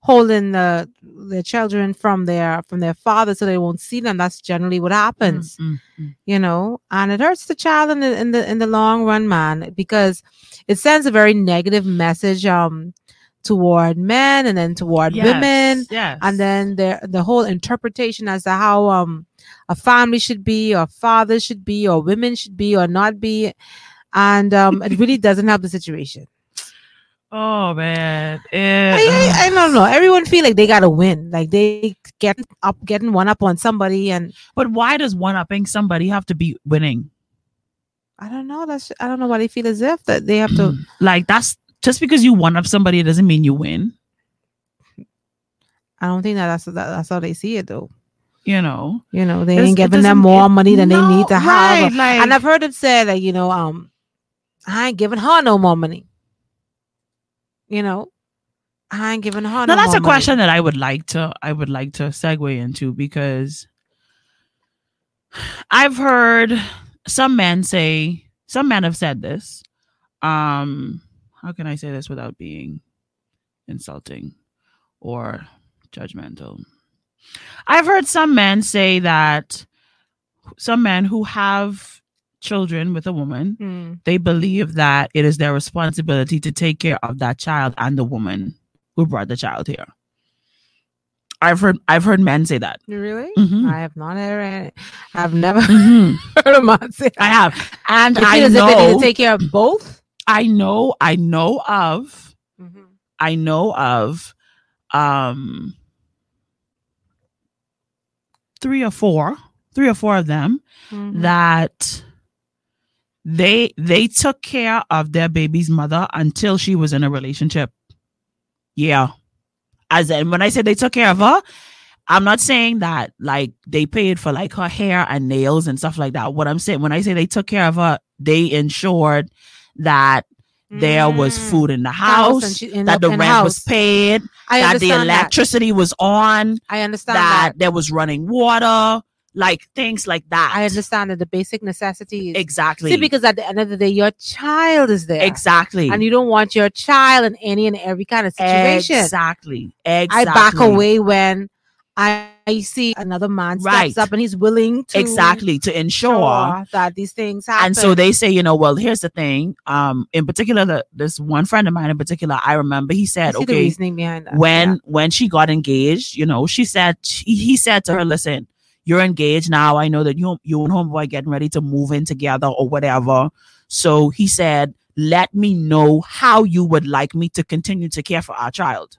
holding the their children from their from their father so they won't see them. That's generally what happens, Mm, mm. you know, and it hurts the child in the in the in the long run, man, because it sends a very negative message um toward men and then toward Yes, women Yes. and then the the whole interpretation as to how um a family should be or fathers should be or women should be or not be. And um it really doesn't help the situation. Oh man. I, I, I don't know. Everyone feel like they gotta win. Like they get up getting one up on somebody and but why does one upping somebody have to be winning? i don't know. That's i don't know why they feel as if that they have to Like that's just because you one up somebody, it doesn't mean you win. i don't think that that's that, that's how they see it though You know. you know they ain't giving them more money than they need no, to have like- and i've heard it say that you know um i ain't giving her no more money you know i ain't giving her no. Now no that's a money. question that I would like to I would like to segue into because I've heard some men say some men have said this. Um how can I say this without being insulting or judgmental? I've heard some men say that some men who have children with a woman Hmm. they believe that it is their responsibility to take care of that child and the woman who brought the child here. I've heard I've heard men say that. Really? Mhm. I have not heard it. I've never Mhm. heard a man say I have, and I as if they need know to take care of both. I know I know of Mhm. I know of um three or four three or four of them Mhm. that they they took care of their baby's mother until she was in a relationship. Yeah. As in when I say they took care of her, I'm not saying that like they paid for like her hair and nails and stuff like that. What I'm saying when I say they took care of her, they ensured that there was Mm. food in the House house, she- in that the- the rent was paid, I that the understand that. electricity was on, I understand that that. there was running water, like things like that. I understand that the basic necessities. Exactly. See, because at the end of the day, your child is there. Exactly. And you don't want your child in any and every kind of situation. Exactly. Exactly. I back away when I, I see another man steps Right. up and he's willing to Exactly. To ensure. that these things happen. And so they say, you know, well, here's the thing. Um, in particular, the, this one friend of mine in particular, I remember he said, okay, reasoning behind that. when yeah. when she got engaged, you know, she said he, he said to her, "Listen, you're engaged now. I know that you you and homeboy getting ready to move in together or whatever." So he said, "Let me know how you would like me to continue to care for our child."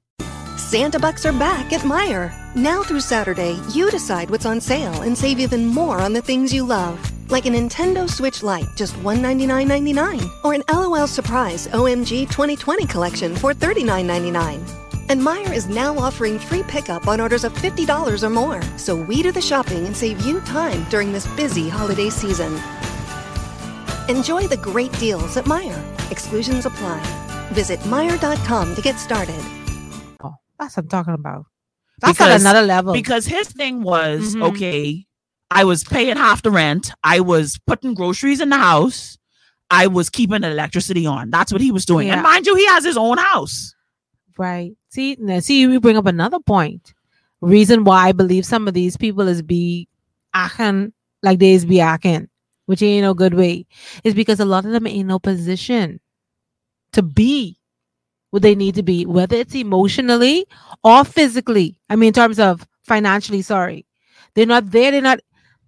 Santa Bucks are back at Meijer. Now through Saturday, you decide what's on sale and save even more on the things you love. Like a Nintendo Switch Lite, just $199.99. Or an LOL Surprise OMG 2020 collection for $39.99. And Meijer is now offering free pickup on orders of $50 or more. So we do the shopping and save you time during this busy holiday season. Enjoy the great deals at Meijer. Exclusions apply. Visit Meijer.com to get started. That's what I'm talking about. That's Because- at another level. Because his thing was, Mhm. okay, I was paying half the rent. I was putting groceries in the house. I was keeping the electricity on. That's what he was doing. And mind you, he has his own house. Right. See, now see, you bring up another point. Reason why I believe some of these people is be acting like they is be acting, which ain't no good way, is because a lot of them ain't no position to be what they need to be, whether it's emotionally or physically. I mean, in terms of financially, sorry. They're not there, they're not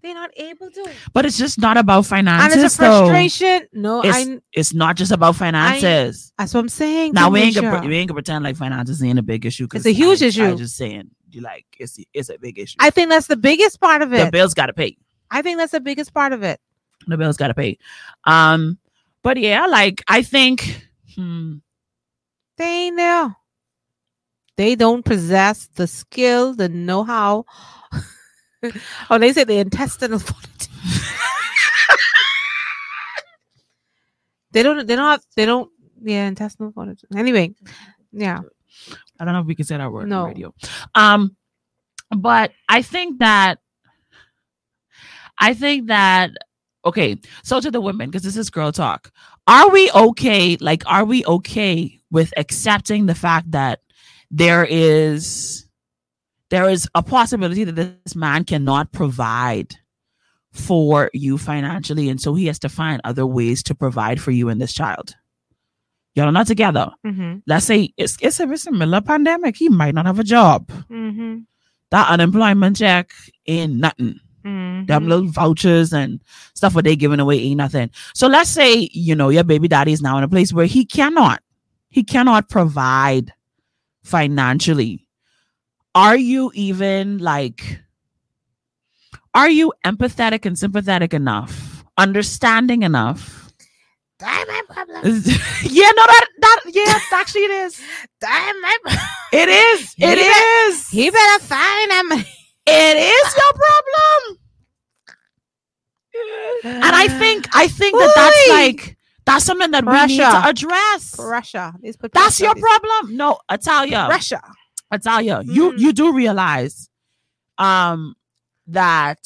they're not able to. But it's just not about finances. And it's a though. frustration. No, It's, I it's not just about finances. that's what I'm saying. now we ain't, gonna, we ain't gonna pretend like finances ain't a big issue. It's a huge I, issue. I'm just saying, you like it's it's a big issue. I think that's the biggest part of it. the bills got to pay. I think that's the biggest part of it. The bills got to pay. Um, but yeah, like I think Hmm. They ain't there. They don't possess the skill, the know-how. oh, they say the intestinal fortitude. they don't. They don't have. They don't. Yeah, intestinal fortitude. Anyway, yeah. I don't know if we can say that word No. on radio. Um, but I think that I think that okay. So to the women, because this is girl talk, are we okay? Like, are we okay with accepting the fact that there is there is a possibility that this man cannot provide for you financially, and so he has to find other ways to provide for you and this child. Y'all are not together Mm-hmm. let's say it's it's a, it's a middle of pandemic. He might not have a job. Mm-hmm. That unemployment check ain't nothing. mm-hmm. Them little vouchers and stuff what they giving away ain't nothing. So let's say you know your baby daddy is now in a place where he cannot, he cannot provide financially. Are you even like? Are you empathetic and sympathetic enough, understanding enough? Damn my problem. yeah, no, that that yeah, actually it is. Damn my problem. It is. It He is. He better find him. It is your problem. And I think I think that that's like that's something that we need to address. Russia. That's your problem. No, Italia. Russia. Italia, you Mm. you do realize um that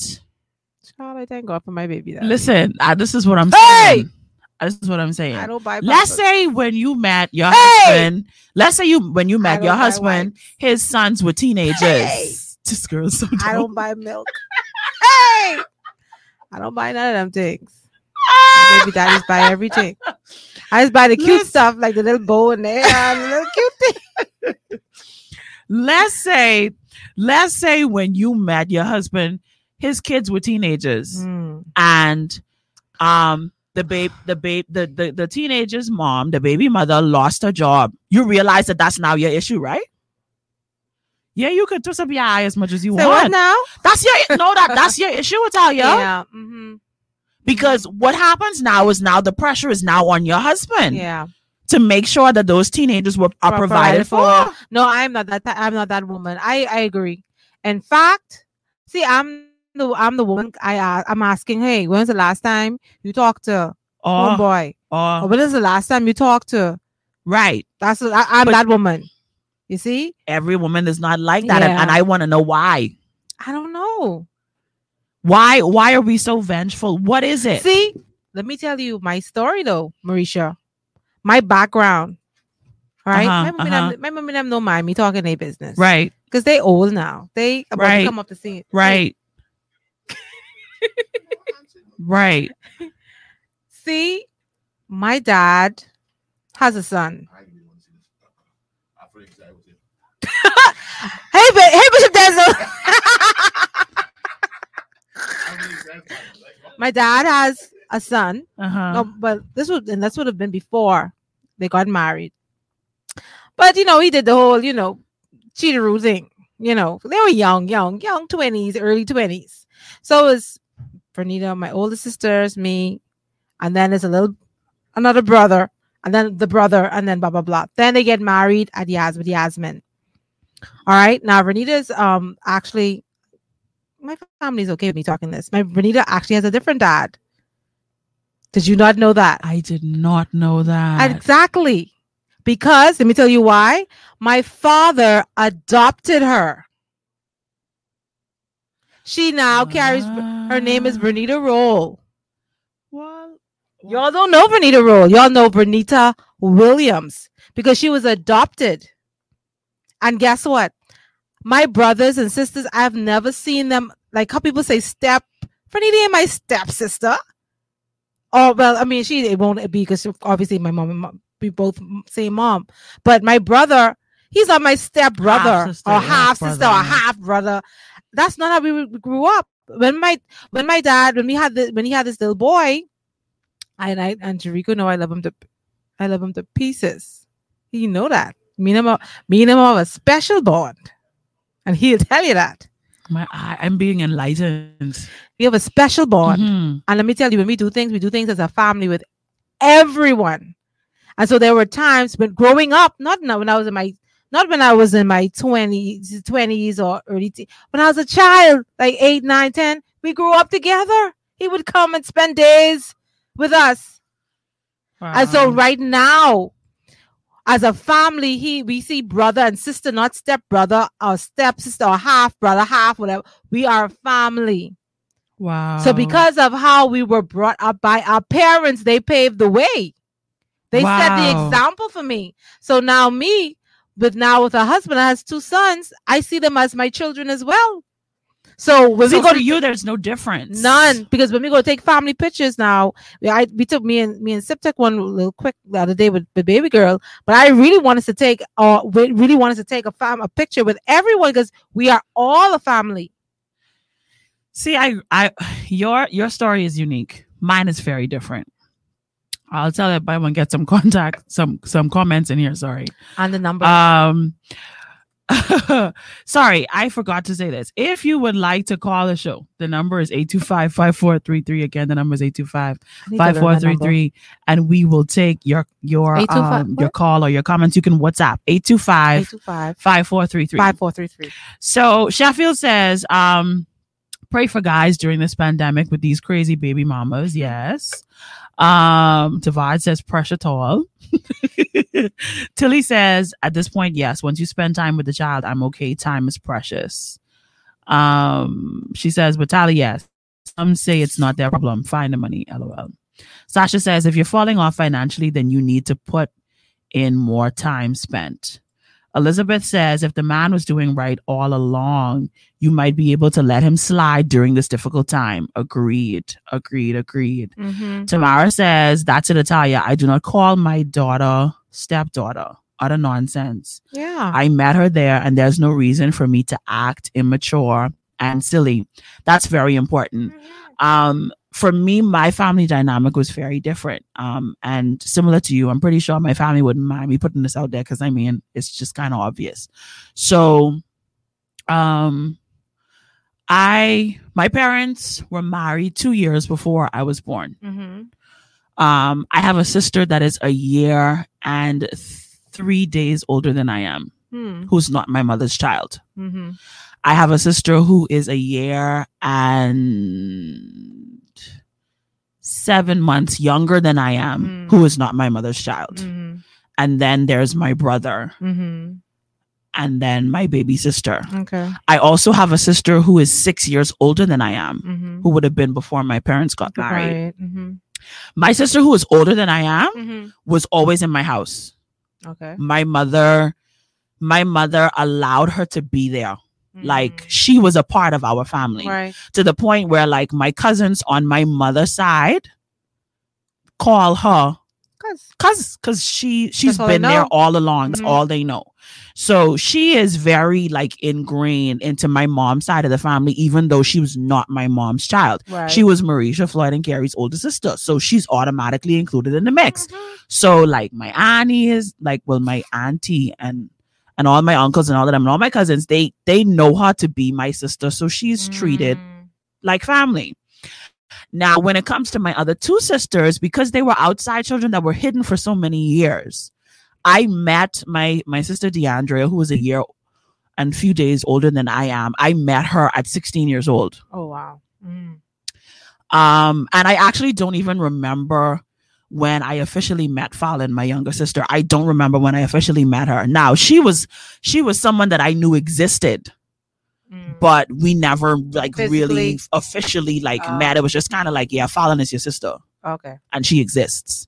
Child, I thank God for my baby. Daddy. listen, uh, this is what I'm Hey! saying. This is what I'm saying. I don't buy. Let's say when you met your Hey! husband, let's say you when you met your husband, his sons were teenagers. Hey! This girl's so I don't buy milk. hey, I don't buy none of them things. My baby daddies buy everything. I just buy the cute Listen. stuff like the little bow and the and the little cute thing. let's say let's say when you met your husband his kids were teenagers Mm. and um the babe the babe the, the the teenager's mom the baby mother lost her job you realize that that's now your issue right yeah you could twist up your eye as much as you Say what want now? that's your no that that's your issue Italia Yeah. hmm because what happens now is now the pressure is now on your husband Yeah. to make sure that those teenagers were are Pro- provided, for. No, I'm not that. I'm not that woman. I I agree. In fact, see, I'm the I'm the woman. I uh, I'm asking. Hey, when's the last time you talked to Oh, homeboy? Or oh, when is the last time you talked to? right. That's I, I'm But- that woman. You see? every woman is not like that and, and i want to know why I don't know. Why why are we so vengeful what is it See, let me tell you my story though, Mericha. My background. Right? Uh-huh, my mommy uh-huh. them, my mommy them don't mind me talking their business. right Because they old now. They about Right. to come up the scene. right right See, my dad has a son. hey, ba- hey, Bishop Denzel. my dad has a son. uh-huh No, but this would and that's would have been before they got married. But you know, he did the whole, you know, cheateroo thing. You know, they were young, young, young twenties, early twenties. So it was Bernita, my older sisters, me, and then there's a little another brother, and then the brother, and then blah blah blah. Then they get married at Yas with Yasmin. All right. Now Renita's um actually my family's okay with me talking this. My Renita actually has a different dad. Did you not know that? i did not know that Exactly. Because let me tell you why. My father adopted her. She now carries her name is. Bernita Roll. well Y'all don't know Bernita Roll. Y'all know Bernita Williams because she was adopted. And guess what? My brothers and sisters, I've never seen them like how people say step. Bernita ain't my stepsister. Oh well, I mean, she it won't be because obviously my mom and mom, we both same mom. But my brother, he's not my step brother Half-sister, or half sister or half brother. That's not how we grew up. When my when my dad when we had the when he had this little boy, and I and Jericho know I love him to I love him to pieces. You know that. Me and him are, me and him have a special bond. And he'll tell you that. My eye i'm being enlightened We have a special bond. Mhm. And let me tell you, when we do things, we do things as a family with everyone. And so there were times when growing up, not now when I was in my not when I was in my 20s, 20s or early teen, when I was a child, like eight, nine, ten, we grew up together. He would come and spend days with us. And so right now, as a family, he we see brother and sister, not step brother or step sister or half brother, half whatever. We are a family. wow. So because of how we were brought up by our parents, they paved the way. They set the example for me. So now me, with now with a husband that has two sons, I see them as my children as well. So when so we go to you, there's no difference. None, because when we go take family pictures now, we, I, we took me and me and Sip took one little quick the other day with the baby girl. But I really wanted to take, uh, we really want us to take a fam a picture with everyone because we are all a family. See, I, I, your, your story is unique. Mine is very different. I'll tell everyone get some contact, some, some comments in here. Sorry. And the number. Um, sorry, I forgot to say this. If you would like to call the show, the number is 825 5433. Again, the number is 825 I need to learn that number. 5433. And we will take your, your, um, your call or your comments. You can WhatsApp 825 825 5433. 5433. So Sheffield says, um, pray for guys during this pandemic with these crazy baby mamas. Yes. Um, Divide says pressure tall. Tilly says, at this point, yes, once you spend time with the child, I'm okay. Time is precious. Um, she says, but Tally, yes. Some say it's not their problem. Find the money. LOL. Sasha says, if you're falling off financially, then you need to put in more time spent. Elizabeth says if the man was doing right all along, you might be able to let him slide during this difficult time. Agreed. Agreed. Agreed. Mm-hmm. Tamara says, That's it, Natalia. I do not call my daughter stepdaughter. Utter nonsense. Yeah. I met her there, and there's no reason for me to act immature and silly. That's very important. Um, for me, my family dynamic was very different. Um, and similar to you, I'm pretty sure my family wouldn't mind me putting this out there because I mean, it's just kind of obvious. So, um, I, my parents were married two years before I was born. mm-hmm. Um, I have a sister that is a year and th- three days older than I am, Hmm. who's not my mother's child. Mm-hmm. I have a sister who is a year and seven months younger than I am, Mm. who is not my mother's child. Mm-hmm. And then there's my brother, Mm-hmm. and then my baby sister. Okay. I also have a sister who is six years older than I am, Mm-hmm. who would have been before my parents got married. Right. Mm-hmm. My sister, who is older than I am, Mm-hmm. was always in my house. Okay. My mother, my mother allowed her to be there. Like Mhm. she was a part of our family. right. to the point where like my cousins on my mother's side call her Cause cause cause she she's been there all along. That's Mhm. all they know. So she is very like ingrained into my mom's side of the family, even though she was not my mom's child. right. She was Mericha Floyd and Carrie's older sister. So she's automatically included in the mix. Mhm. So like my auntie is like well my auntie and and all my uncles and all of them and all my cousins, they they know her to be my sister. So she's treated Mm. like family. Now, when it comes to my other two sisters, because they were outside children that were hidden for so many years, I met my my sister DeAndrea, who was a year and few days older than I am. I met her at 16 years old. Oh wow. Mm. Um, and I actually don't even remember when I officially met Fallon, my younger sister. I don't remember when I officially met her. Now she was she was someone that I knew existed Mm. but we never like really officially like Oh. met. It was just kind of like, yeah, Fallon is your sister Okay. and she exists.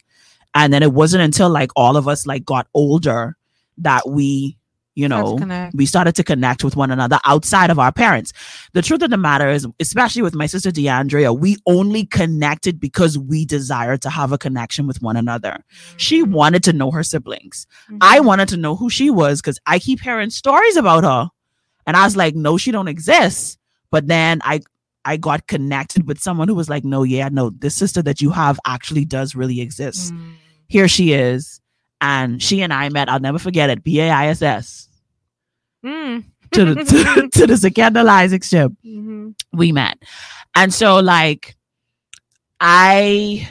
And then it wasn't until like all of us like got older that we, you know, we started to connect with one another outside of our parents. The truth of the matter is, especially with my sister DeAndrea, we only connected because we desired to have a connection with one another. She Mm. wanted to know her siblings. Mhm. I wanted to know who she was because I keep hearing stories about her. And I was like, no, she don't exist. But then I I got connected with someone who was like, no, yeah, no, this sister that you have actually does really exist. Mm. Here she is. And she and I met, I'll never forget it, B-A-I-S-S. Mm. To the to, to the Secondal Isaac ship. Mhm. We met. And so like I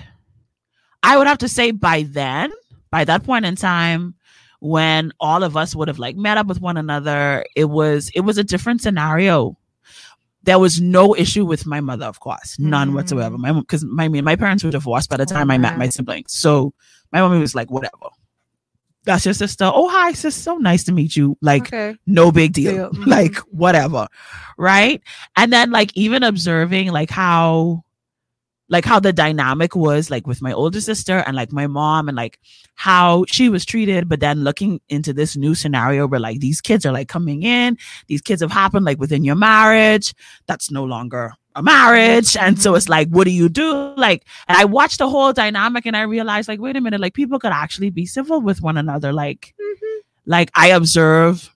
I would have to say by then, by that point in time when all of us would have like met up with one another it was it was a different scenario there was no issue with my mother of course none whatsoever my because my my parents were divorced by the time i met my siblings so my mommy was like whatever that's your sister oh hi sister so nice to meet you like Okay. no big deal Deal. Mhm. like whatever right and then like even observing like how like how the dynamic was like with my older sister and like my mom and like how she was treated but then looking into this new scenario where like these kids are like coming in these kids have happened like within your marriage that's no longer a marriage and so mm-hmm. it's like what do you do like and i watched the whole dynamic and i realized like wait a minute like people could actually be civil with one another like mm-hmm. like i observe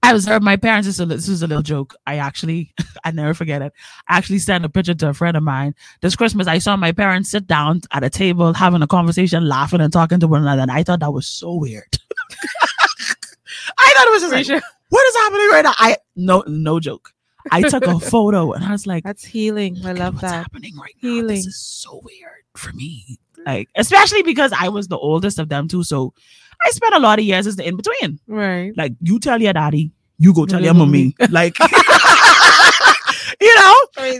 I observe my parents. This is, a, this is a little joke. I actually, I never forget it. I actually sent a picture to a friend of mine this Christmas. I saw my parents sit down at a table having a conversation, laughing and talking to one another. And I thought that was so weird. I thought it was just like, what is happening right now? I no, no joke. I took a photo and I was like, That's healing. I love what's that. happening right now? Healing. This is so weird for me. Like, especially because I was the oldest of them too. So I spent a lot of years as the in between. Right. Like, you tell your daddy, you go tell your mommy. Like, you know?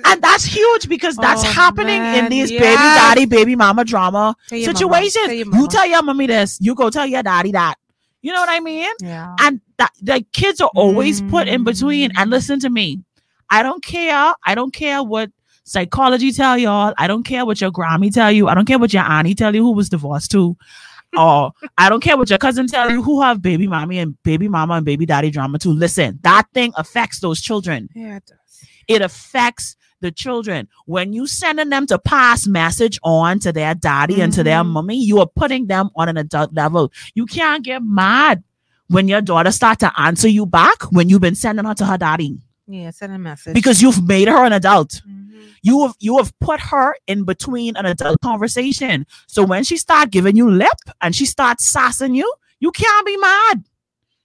And that's huge because that's Oh, happening in man, these baby daddy, baby mama drama your mama, situations. tell your you tell your mommy this, you go tell your daddy that. You know what I mean? Yeah. And that the kids are always put in between. Mm. And listen to me. I don't care. I don't care what psychology tell y'all. I don't care what your Grammy tell you. I don't care what your auntie tell you who was divorced too. or I don't care what your cousin tell you who have baby mommy and baby mama and baby daddy drama too. Listen, that thing affects those children. Yeah, it does. It affects the children. When you sending them to pass message on to their daddy and to their Mhm. mommy, you are putting them on an adult level. You can't get mad when your daughter start to answer you back when you've been sending her to her daddy Yeah, send a message. because you've made her an adult. Mhm. You have you have put her in between an adult conversation. So when she start giving you lip and she starts sassing you, you can't be mad.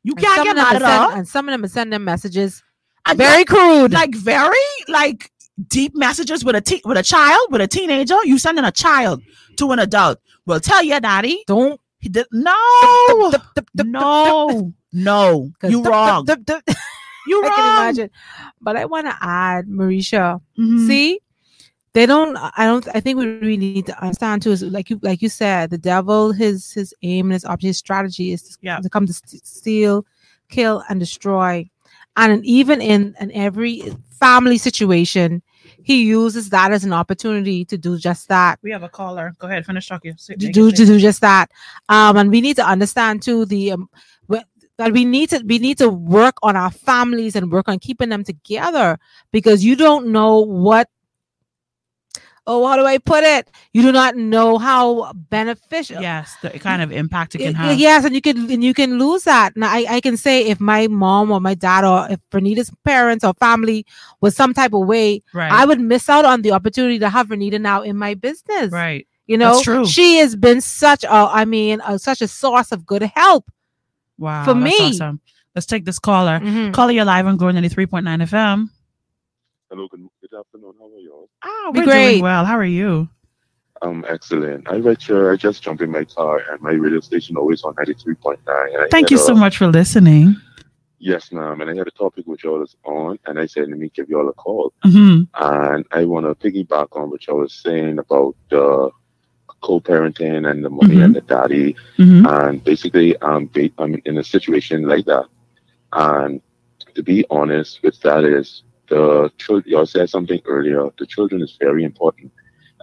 You And can't get mad at send- her. And some of them will send them messages And very crude. like very like deep messages with a te- with a child with a teenager you sending a child to an adult well tell your daddy don't he did no no no you wrong. you I wrong can imagine. But I want to add, Mericha. Mhm. See, they don't. I don't. I think we really need to understand too. Is like you, like you said, the devil, his his aim and his object, his strategy is to, Yeah. to come to st- steal, kill, and destroy. And even in in every family situation, he uses that as an opportunity to do just that. we have a caller go ahead finish talking to do to do just that. Um, and we need to understand too the um, that we need to we need to work on our families and work on keeping them together because you don't know what. Oh, how do I put it? You do not know how beneficial. yes the kind of impact it can have Yes, and you can and you can lose that. Now I, I can say if my mom or my dad or if Renita's parents or family was some type of way, right I would miss out on the opportunity to have Renita now in my business. right You know, she has been such a, I mean, a, such a source of good help. Wow For that's me. awesome. let's take this caller Mhm. caller you're live on Glory 93.9 fm Hello, good, good afternoon. How are you? ah Be we're great. doing well how are you I'm Um, excellent. I read your, I just jumped in my car and my radio station always on 93.9. thank you a- so much for listening Yes, ma'am. And I had a topic which y'all is on, and I said, let me give y'all a call. hmm And I want to piggyback on what y'all was saying about the co-parenting and the mommy Mhm. and the daddy. hmm And basically, um, ba- I'm in a situation like that. And to be honest with that is the children, y'all said something earlier, the children is very important.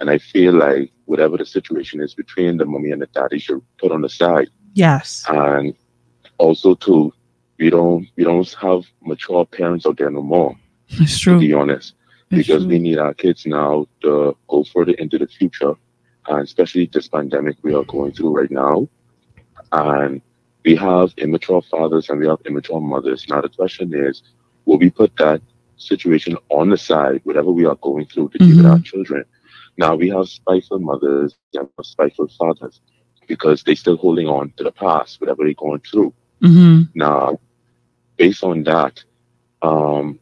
And I feel like whatever the situation is between the mommy and the daddy should put on the side. yes And also too, we don't we don't have mature parents out there no more, it's true. to be honest. Because true. we need our kids now to go further into the future. And especially this pandemic we are going through right now. And we have immature fathers and we have immature mothers. Now the question is, will we put that situation on the side, whatever we are going through to give it our children? Now we have spiteful mothers and spiteful fathers because they're still holding on to the past, whatever they're going through. hmm Now, based on that, um,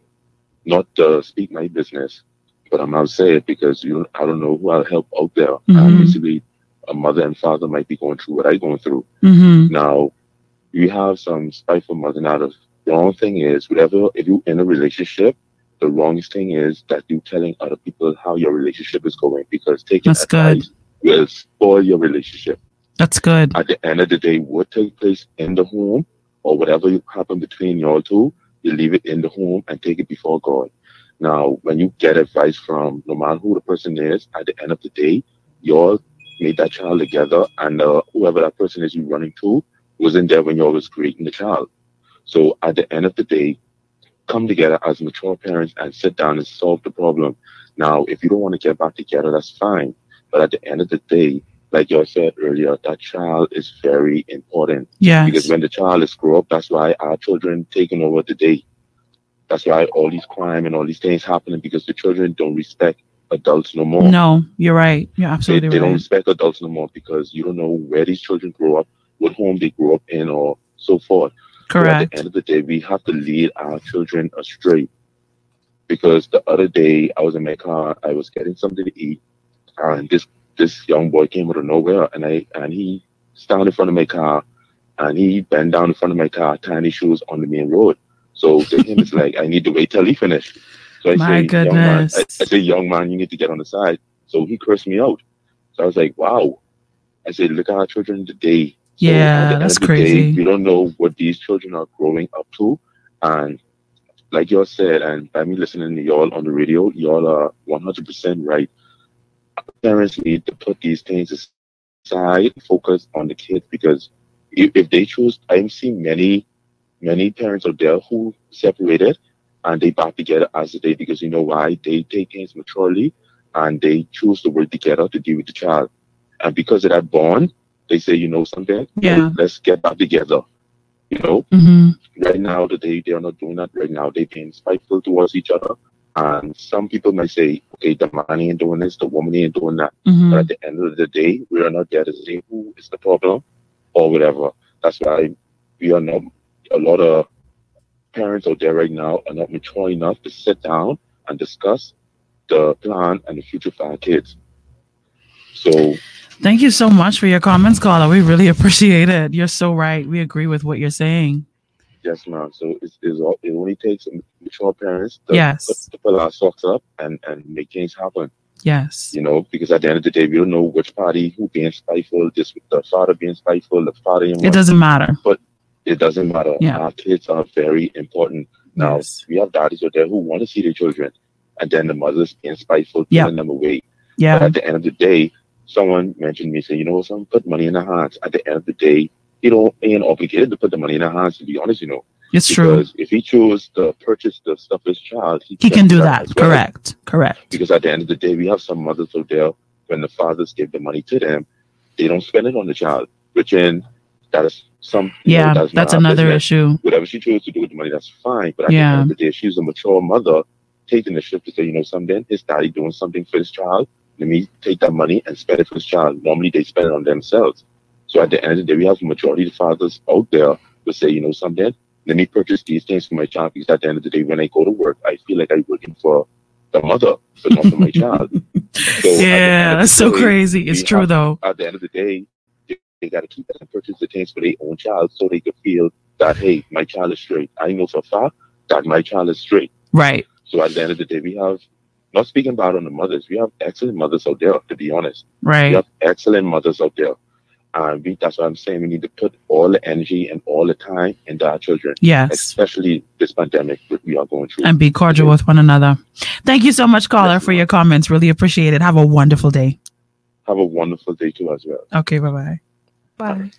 not to speak my business, but I'm gonna say it because you, I don't know who I'll help out there. Mhm. And basically, a mother and father might be going through what I'm going through. Mm-hmm. Now, you have some spiteful mother. Now, the wrong thing is, whatever, if you're in a relationship, the wrongest thing is that you're telling other people how your relationship is going because taking That's good. will spoil your relationship. That's good. At the end of the day, what takes place in the home or whatever you happen between y'all two, you leave it in the home and take it before God. Now, when you get advice from no matter who the person is, at the end of the day, y'all made that child together, and uh, whoever that person is you're running to wasn't there when y'all was creating the child. So at the end of the day, come together as mature parents and sit down and solve the problem. Now, if you don't want to get back together, that's fine. But at the end of the day, like you said earlier, that child is very important. Yeah. Because when the child is grow up, that's why our children taking over the day. That's why all these crime and all these things happening because the children don't respect adults no more. No, you're right. You're They, absolutely they don't respect adults no more because you don't know where these children grow up, what home they grow up in, or so forth. So at the end of the day, we have to lead our children astray. Because the other day, I was in my car, I was getting something to eat, and this this young boy came out of nowhere, and I and he stood in front of my car, and he bent down in front of my car, tying his shoes on the main road. So to him, it's like I need to wait till he finished. So I My say, young man, I, goodness. I say, young man, you need to get on the side. So he cursed me out. So I was like, wow. I said, look at our children today. So Yeah, that's the day, crazy. we don't know what these children are growing up to. And like y'all said, and by me listening to y'all on the radio, y'all are 100% right. Parents need to put these things aside, focus on the kids because if, if they choose, I'm seeing many, many parents out there who separated and they back together as a day because you know why? They take things maturely and they choose to work together to deal with the child. And because of that bond, they say, you know something, Yeah. let's get back together. You know, hmm right now today they are not doing that right now. They're being spiteful towards each other. And some people might say, okay, the man ain't doing this, the woman ain't doing that. hmm But at the end of the day, we are not there to say who is the problem or whatever. That's why we are not a lot of parents out there right now are not mature enough to sit down and discuss the plan and the future for our kids. So Thank you so much for your comments, caller. We really appreciate it. You're so right. We agree with what you're saying. yes, ma'am. So it's, it's all, it only takes mature parents to, Yes. put, to pull our socks up and, and make things happen. Yes. You know, because at the end of the day, we don't know which party who being spiteful, this the father being spiteful, the father It doesn't matter. It doesn't matter. Yeah. Our kids are very important. Now Yes. we have daddies out there who want to see their children, and then the mothers being spiteful, Yeah. pulling them away. Yeah. But at the end of the day, someone mentioned me, saying, you know, someone put money in their hands. At the end of the day, he don't ain't obligated to put the money in their hands. To be honest, you know, It's true. if he chooses to purchase the stuff for his child, he, He can do that. as well. Correct. Correct. Because at the end of the day, we have some mothers out there when the fathers give the money to them, they don't spend it on the child, which in that is some you know, Yeah. That's another business issue. whatever she chooses to do with the money, that's fine. But at Yeah. the end of the day, she's a mature mother taking the shift to say, you know, something, his daddy doing something for his child, let me take that money and spend it for his child. Normally they spend it on themselves. So at the end of the day, we have majority of fathers out there who say, you know, something, let me purchase these things for my child because at the end of the day, when I go to work, I feel like I'm working for the mother, but not for my child. So at end Yeah. That's so day, crazy. It's true have- though. at the end of the day, they, got to keep that and purchase the things for their own child so they can feel that, hey, my child is straight. I know for a fact that my child is straight. Right. So at the end of the day, we have, not speaking about on the mothers, we have excellent mothers out there, to be honest. Right. We have excellent mothers out there. And we, that's what I'm saying. We need to put all the energy and all the time into our children, Yes. especially this pandemic that we are going through. And be cordial with one another. Thank you so much, caller, Yes, for ma'am. your comments. Really appreciate it. Have a wonderful day. have a wonderful day too as well. Okay. Bye bye. Bye.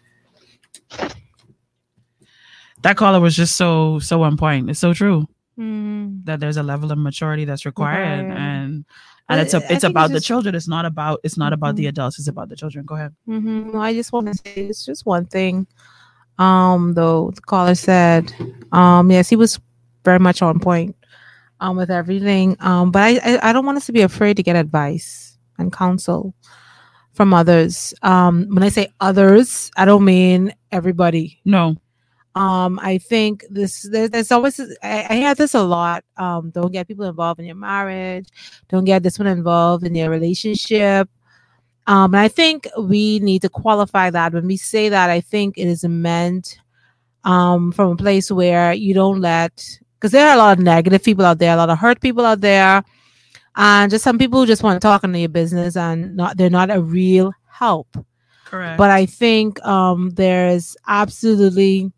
That caller was just so so on point. It's so true Mm. that there's a level of maturity that's required, Required. and and it's a, it's think it's about the just- children. It's not about it's not about the Mhm. adults. It's about the children. Go ahead. hmm I just want to say it's just one thing. Um, though the caller said, um, yes, he was very much on point, um, with everything. Um, but I, I, I don't want us to be afraid to get advice and counsel from others. Um, when I say others, I don't mean everybody. No. Um, I think this there, there's always I, I hear this a lot. Um, don't get people involved in your marriage. Don't get this one involved in your relationship. Um, and I think we need to qualify that when we say that. I think it is meant um, from a place where you don't let, because there are a lot of negative people out there, a lot of hurt people out there, and just some people who just want to talk into your business and not they're not a real help. Correct. But I think um, there's absolutely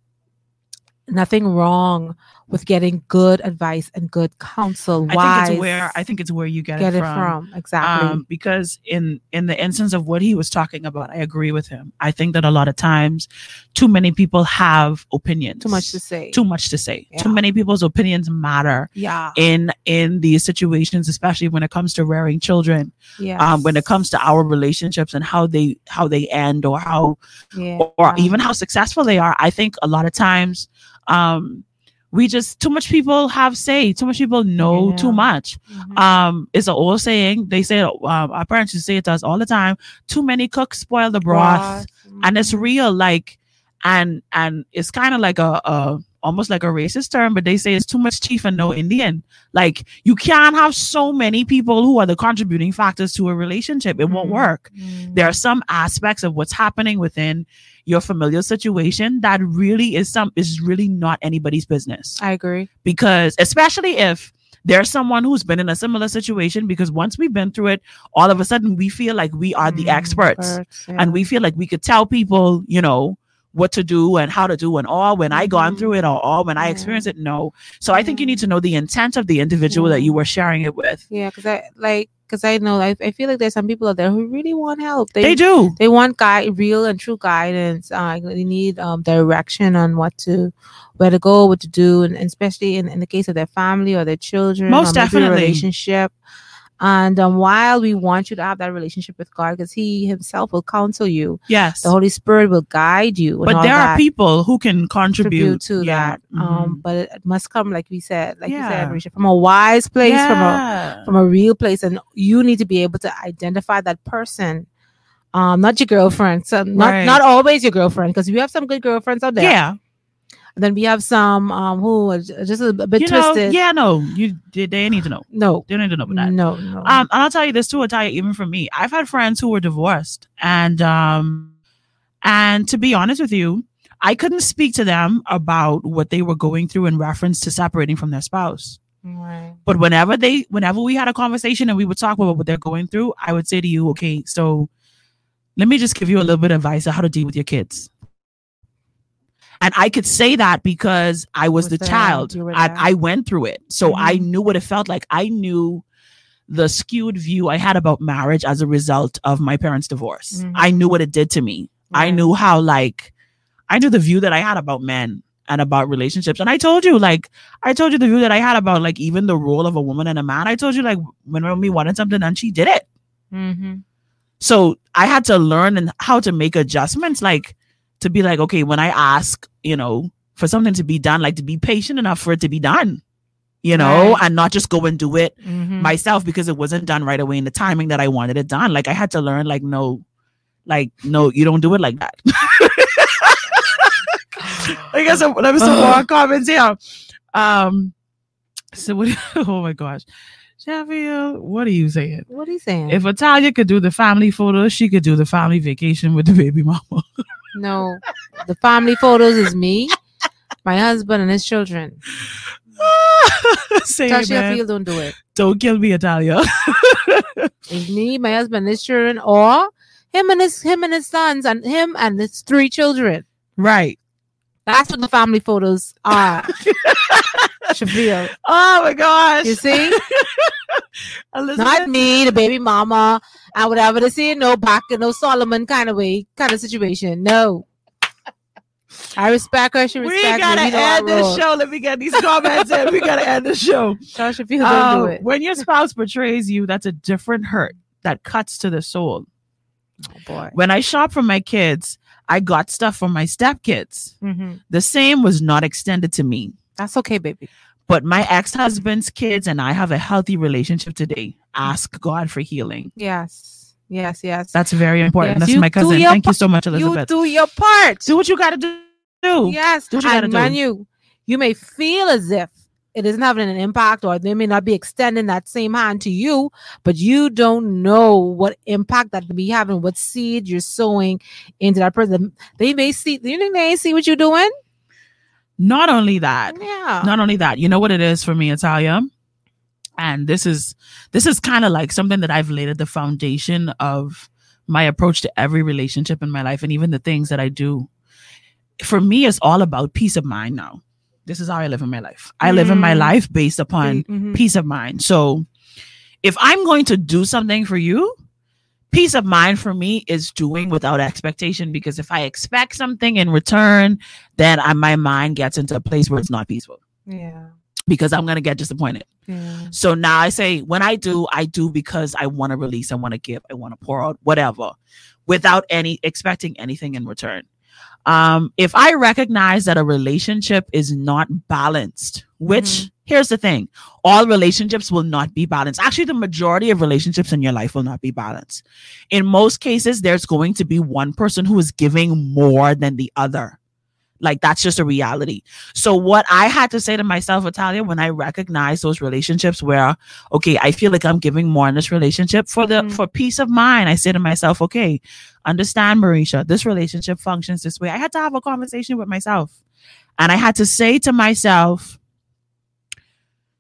nothing wrong with getting good advice and good counsel. I think it's where I think it's where you get, get it it from. from exactly. Um, because in in the instance of what he was talking about, I agree with him. I think that a lot of times, too many people have opinions. Too much to say. Too much to say. Too many people's opinions matter yeah. in in these situations, especially when it comes to rearing children. Yes. Um, when it comes to our relationships and how they how they end or how yeah. or even how successful they are. I think a lot of times, um, we just too much people have say, too much people know Yeah. too much. Mhm. Um, it's an old saying. They say um, our parents used to say it to us all the time. Too many cooks spoil the broth, and it's Mhm. real. Like, and and it's kind of like a, a almost like a racist term, but they say it's too much chief and no Indian. Like, you can't have so many people who are the contributing factors to a relationship. It won't Mhm. work Mm. there are some aspects of what's happening within your familial situation that really is some is really not anybody's business I agree. because especially if there's someone who's been in a similar situation because once we've been through it all of a sudden we feel like we are the Mm, experts experts, yeah. and we feel like we could tell people you know what to do and how to do and all when I gone through it or all when I experienced it no so I think you need to know the intent of the individual that you were sharing it with Yeah, because I like because I know I, I feel like there's some people out there who really want help. they do They want guide, real and true guidance. Uh, they need um direction on what to, where to go, what to do, and, and especially in, in the case of their family or their children, Most definitely. relationship. And um, while we want you to have that relationship with God, because He Himself will counsel you, yes the Holy Spirit will guide you. but there are people who can contribute contribute, to Yeah. that. Um, Mhm. but it must come, like we said, like you said, from a wise place, from a from a real place, and you need to be able to identify that person. Um, not your girlfriend, so not Right. not always your girlfriend, because we have some good girlfriends out there. yeah, And then we have some um who are j- just a bit you know, twisted. yeah, no, you they, they need to know. No, They need to know about that. no, no. Um, and I'll tell you this too, Italia, even for me, I've had friends who were divorced, and um, and to be honest with you, I couldn't speak to them about what they were going through in reference to separating from their spouse. right. But whenever they, whenever we had a conversation and we would talk about what they're going through, I would say to you, okay, so let me just give you a little bit of advice on how to deal with your kids. And I could say that because I was, Was the there, child. I. I went through it. So I Mhm. knew what it felt like. I knew the skewed view I had about marriage as a result of my parents' divorce. Mhm. I knew what it did to me. I knew how, like, I knew the view that I had about men and about relationships. And I told you, like, I told you the view that I had about, like, even the role of a woman and a man. I told you, like, when we wanted something and she did it. Mm-hmm. So I had to learn and how to make adjustments, like to be like, okay, when I ask, you know, for something to be done, like to be patient enough for it to be done, you know, Right. and not just go and do it Mm-hmm. myself because it wasn't done right away in the timing that I wanted it done. Like I had to learn, like, no, like, no, you don't do it like that. I guess let me some more comments here. Um, so what? Oh my gosh, Sheffield, what are you saying? what are you saying? If Italia could do the family photos, she could do the family vacation with the baby mama. no, the family photos is me, my husband, and his children. Say. Field don't do it. Don't kill me, Italia. It's me, my husband, his children, or him and his him and his sons, and him and his three children. right. That's what the family photos are. Shafiel. Oh my gosh. You see? Not me, the baby mama, and whatever they say, no back no Solomon kind of way, kind of situation. No. I respect her. She we respects gotta. We our end this show. Let me get these comments in. We gotta end the show. Tasha don't Um, do it. when your spouse betrays you, that's a different hurt that cuts to the soul. Oh boy. When I shop for my kids, I got stuff for my stepkids. hmm The same was not extended to me. That's okay, baby. But my ex husband's kids and I have a healthy relationship today. Ask God for healing. Yes. Yes. Yes. That's very important. Yes, That's you my cousin. Thank you so much, Elizabeth. you do your part. Do what you gotta do. Yes. Do what you gotta do. man, you you may feel as if it isn't having an impact or they may not be extending that same hand to you but you don't know what impact that could be having what seed you're sowing into that person they may see you think they see what you're doing Not only that, yeah not only that, you know what it is for me, Italia? And this is this is kind of like something that I've laid at the foundation of my approach to every relationship in my life and even the things that I do. For me, it's all about peace of mind now. This is how I live in my life. I live in my Mm. life based upon Mhm. peace of mind. So if I'm going to do something for you, peace of mind for me is doing without expectation because if I expect something in return, then I, my mind gets into a place where it's not peaceful yeah because I'm going to get disappointed. yeah So now I say, when I do, I do because I want to release, I want to give, I want to pour out, whatever, without any expecting anything in return. Um, if I recognize that a relationship is not balanced, which Mhm. Here's the thing, all relationships will not be balanced. Actually, the majority of relationships in your life will not be balanced. In most cases, there's going to be one person who is giving more than the other. Like that's just a reality. So what I had to say to myself, Italia, when I recognized those relationships where, okay, I feel like I'm giving more in this relationship for the Mhm. for peace of mind. I say to myself, okay, understand, Mericha, this relationship functions this way. I had to have a conversation with myself. And I had to say to myself,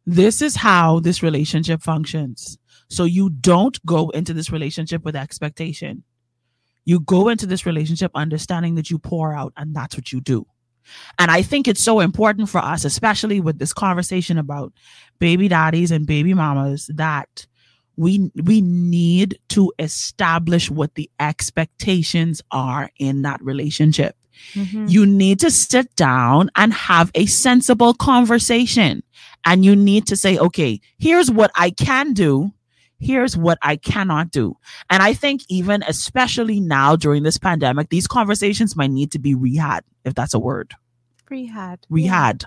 this is how this relationship functions. So you don't go into this relationship with expectation. You go into this relationship understanding that you pour out and that's what you do. And I think it's so important for us, especially with this conversation about baby daddies and baby mamas, that we we need to establish what the expectations are in that relationship. Mhm. You need to sit down and have a sensible conversation. And you need to say, okay, here's what I can do. Here's what I cannot do. And I think even especially now during this pandemic, these conversations might need to be rehad, if that's a word. rehab Rehad.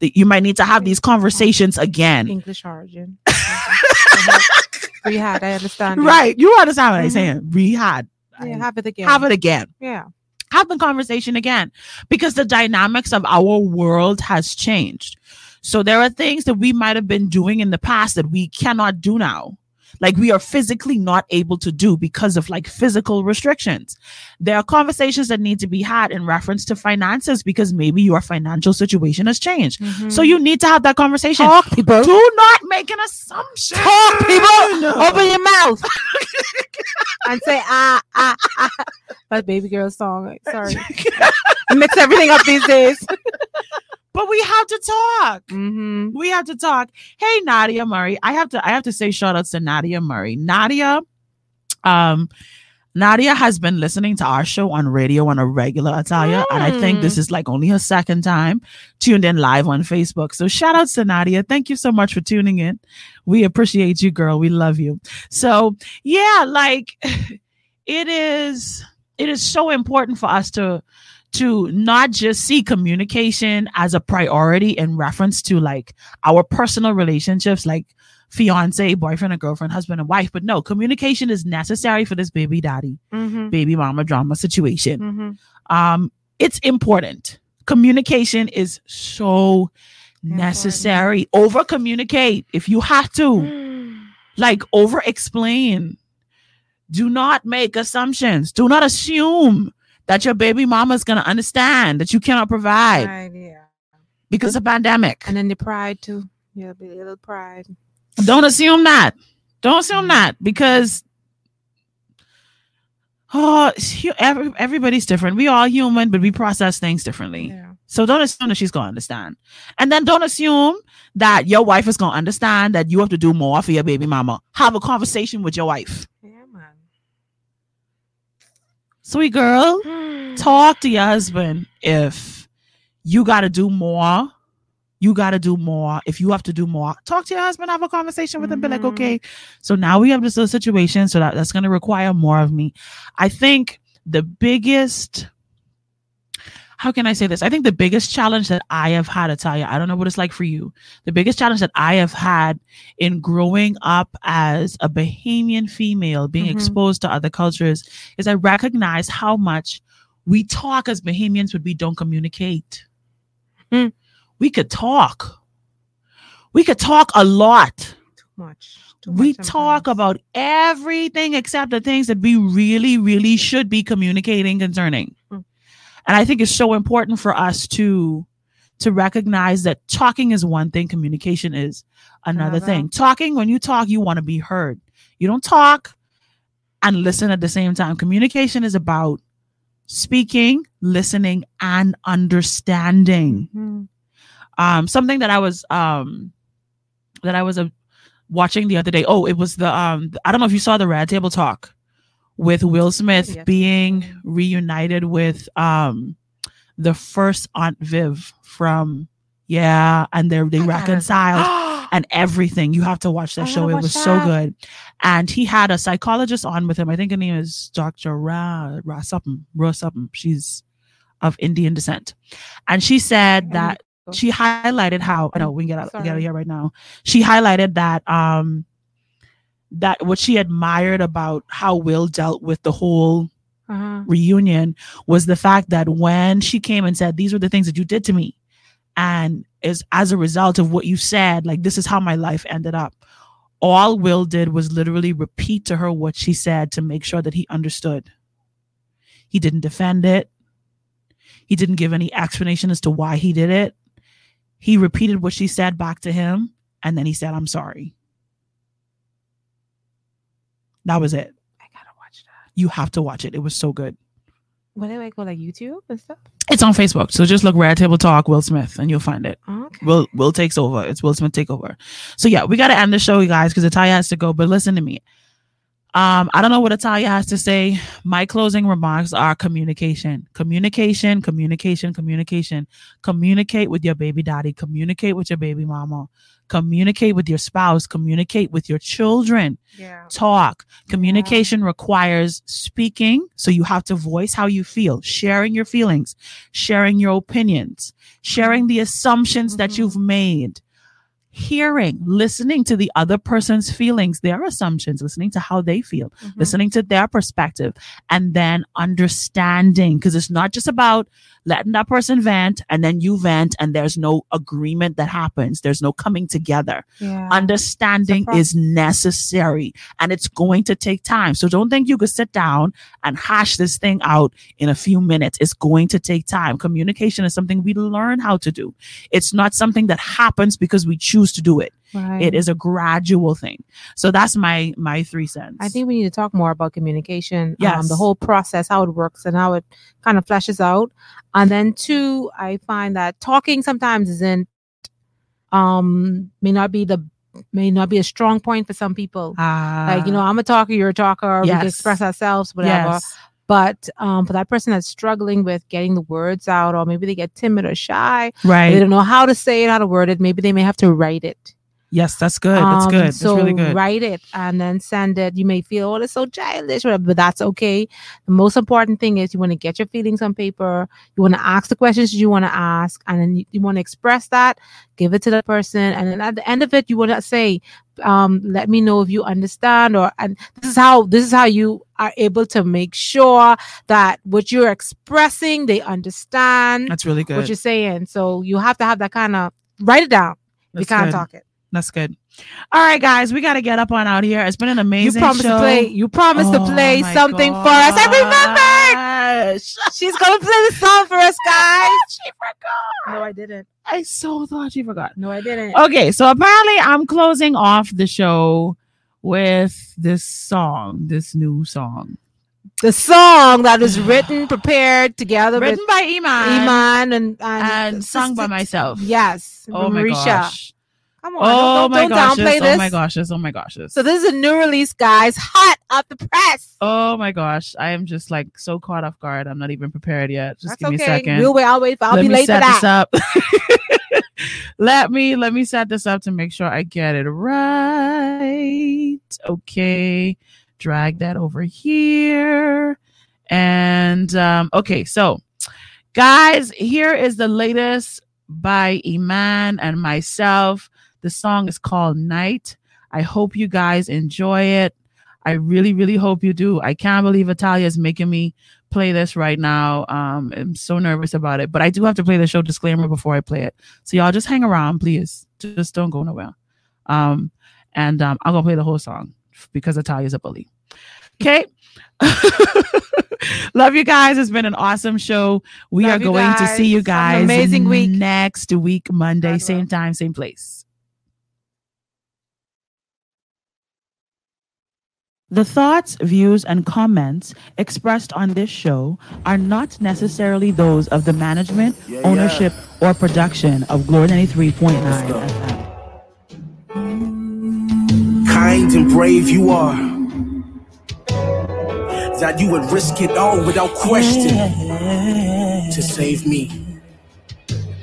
That you might need to have these conversations again. english origin Uh-huh. i understand. Right. You understand what I'm Mhm. saying? Rehad. yeah have it again Have it again. yeah have the conversation again because the dynamics of our world has changed. So there are things that we might have been doing in the past that we cannot do now. Like we are physically not able to do because of like physical restrictions. There are conversations that need to be had in reference to finances because maybe your financial situation has changed. So you need to have that conversation. talk people Do not make an assumption. talk people open your mouth and say ah ah ah that baby girl song sorry I mix everything up these days but we have to talk. mm-hmm. we have to talk. Hey, Nadia Murray. I have to I have to say shout outs to Nadia Murray. Nadia, um, Nadia has been listening to our show on radio on a regular Italia, and I think this is like only her second time tuned in live on Facebook. So shout outs to Nadia. Thank you so much for tuning in. We appreciate you, girl. We love you. So yeah, like it is it is so important for us to to not just see communication as a priority in reference to like our personal relationships like fiance boyfriend and girlfriend husband and wife but no communication is necessary for this baby daddy Mm-hmm. baby mama drama situation. Mm-hmm. um it's important. Communication is so necessary. Over communicate if you have to. Like over explain do not make assumptions. Do not assume that your baby mama is going to understand that you cannot provide Right, yeah. because of pandemic And then the pride too. Yeah, be a little pride. don't assume that don't assume mm. that because oh every, everybody's different we all human but we process things differently Yeah. So don't assume that she's gonna understand. And then don't assume that your wife is gonna understand that you have to do more for your baby mama. Have a conversation with your wife. Sweet girl, talk to your husband if you gotta do more. You gotta do more. If you have to do more, talk to your husband, have a conversation with him, be like, okay, so now we have this little situation, so that, that's gonna require more of me. I think the biggest how can I say this? I think the biggest challenge that I have had, Italia, I don't know what it's like for you. The biggest challenge that I have had in growing up as a Bahamian female, being Mhm. exposed to other cultures, is I recognize how much we talk as Bahamians, but we don't communicate. Hmm. We could talk. we could talk a lot. Too much. Too we much talk about everything except the things that we really, really should be communicating concerning. Hmm. And I think it's so important for us to to recognize that talking is one thing, communication is another thing. Talking, when you talk, you want to be heard. You don't talk and listen at the same time. Communication is about speaking, listening, and understanding Mhm. um something that i was um that i was uh, watching the other day oh it was the um i don't know if you saw the red table talk with will smith Yes. being reunited with um the first aunt viv from yeah and they they reconciled and everything. You have to watch that I show. it was so good. And he had a psychologist on with him. I think her name is dr ra ra something ra something. She's of indian descent. And she said that she highlighted how I know we can get out, get out of here right now. She highlighted that um that what she admired about how Will dealt with the whole Uh-huh. reunion was the fact that when she came and said these were the things that you did to me and is as a result of what you said like this is how my life ended up all will did was literally repeat to her what she said to make sure that he understood. He didn't defend it. He didn't give any explanation as to why he did it. He repeated what she said back to him and then he said i'm sorry that was it I gotta watch that. you have to watch it it was so good What do I go like YouTube and stuff? It's on Facebook. So just look Red Table Talk Will Smith and you'll find it. Oh, okay. Will Will takes over. It's Will Smith takeover. So yeah, we gotta end the show, you guys, because Italia has to go. But listen to me. Um, I don't know what Italia has to say. My closing remarks are communication, communication, communication, communication. Communicate with your baby daddy. Communicate with your baby mama. Communicate with your spouse. Communicate with your children yeah. talk. Communication requires speaking. So you have to voice how you feel, sharing your feelings, sharing your opinions, sharing the assumptions that Mhm. you've made, hearing, listening to the other person's feelings, their assumptions, listening to how they feel, Mhm. listening to their perspective, and then understanding. Because it's not just about letting that person vent and then you vent and there's no agreement that happens. There's no coming together Yeah. understanding is necessary and it's going to take time. So don't think you could sit down and hash this thing out in a few minutes. It's going to take time. Communication is something we learn how to do. It's not something that happens because we choose to do it. Right. It is a gradual thing. So that's my my three cents. I think we need to talk more about communication. Um, the whole process, how it works and how it kind of fleshes out. And then two, I find that talking sometimes isn't um may not be the may not be a strong point for some people. like, you know, I'm a talker, you're a talker, we can Ah. Express ourselves, whatever. yes. But um, for that person that's struggling with getting the words out, or maybe they get timid or shy, right? they don't know how to say it, how to word it, maybe they may have to write it. Yes, that's good. That's Um, good. That's So really good. write it and then send it. You may feel, oh, it's so childish, whatever, but that's okay. The most important thing is you want to get your feelings on paper. You want to ask the questions you want to ask, and then you, you want to express that. Give it to the person, and then at the end of it, you want to say, um, "Let me know if you understand." Or and this is how this is how you are able to make sure that what you're expressing they understand That's really good. what you're saying. So you have to have that kind of write it down. That's you can't good. talk it. That's good. All right, guys, we got to get up on out here. It's been an You amazing promised show. to play. You promised to Oh play my something for us. I remember. She's gonna play the song for us, guys. she forgot. No, I didn't. I so thought she forgot. No, I didn't. Okay, so apparently I'm closing off the show with this song, this new song. The song that is written, prepared together Written by Iman, Iman and and, and sung by myself. Yes. Oh my Mericha. gosh. Come on. Oh don't, my don't, don't gosh. downplay Oh my gosh. Oh my gosh. So this is a new release, guys. Hot off the press. Oh my gosh. I am just like so caught off guard. I'm not even prepared yet. Just That's give me okay. a second. We'll wait. I'll wait. I'll let be late for set that. this up. let me let me set this up to make sure I get it right. Okay. Drag that over here. And um, okay, so guys, here is the latest by Iman and myself. The song is called Night. I hope you guys enjoy it. I really, really hope you do. I can't believe Italia is making me play this right now. Um, I'm so nervous about it, but I do have to play the show disclaimer before I play it. So y'all just hang around, please. Just don't go nowhere. Um, and um, I'm gonna play the whole song because Italia's a bully. Okay. Love you guys. It's been an awesome show. We Love are going to see you guys. Guys amazing week. next week, Monday, same time, same place. The thoughts, views, and comments expressed on this show are not necessarily those of the management, Yeah, ownership, or production of Glory 93.9 FM. kind and brave you are. That you would risk it all without question to save me.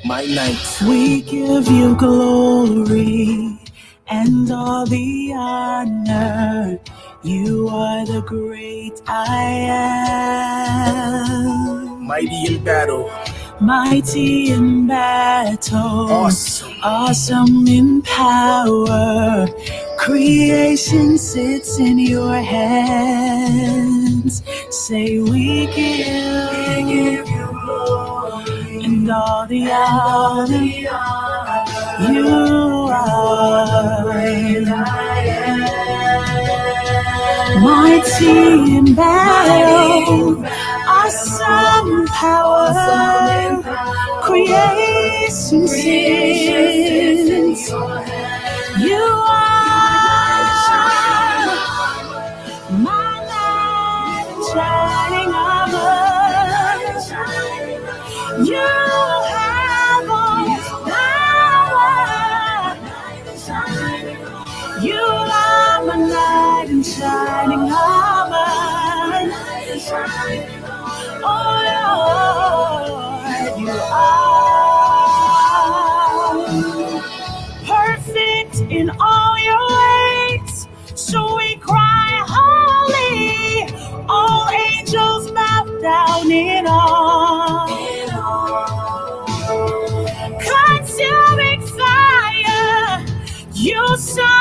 My night. We give you glory and all the honor. You are the great I am. Mighty in battle. Mighty in battle. Awesome. Awesome in power. Creation sits in your hands. Say we give, we give you glory and all the honor. You are great Mighty in battle, awesome power, creation sings. You are my light shining armor. You shining armor. Oh Lord, you are perfect in all your ways. So we cry, holy. All angels bow down in awe. Consuming fire, you saw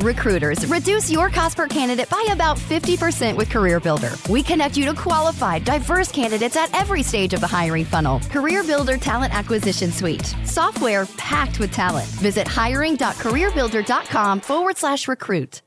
Recruiters, reduce your cost per candidate by about 50% with CareerBuilder. We connect you to qualified, diverse candidates at every stage of the hiring funnel. CareerBuilder Talent Acquisition Suite. Software packed with talent. Visit hiring.careerbuilder.com forward slash recruit.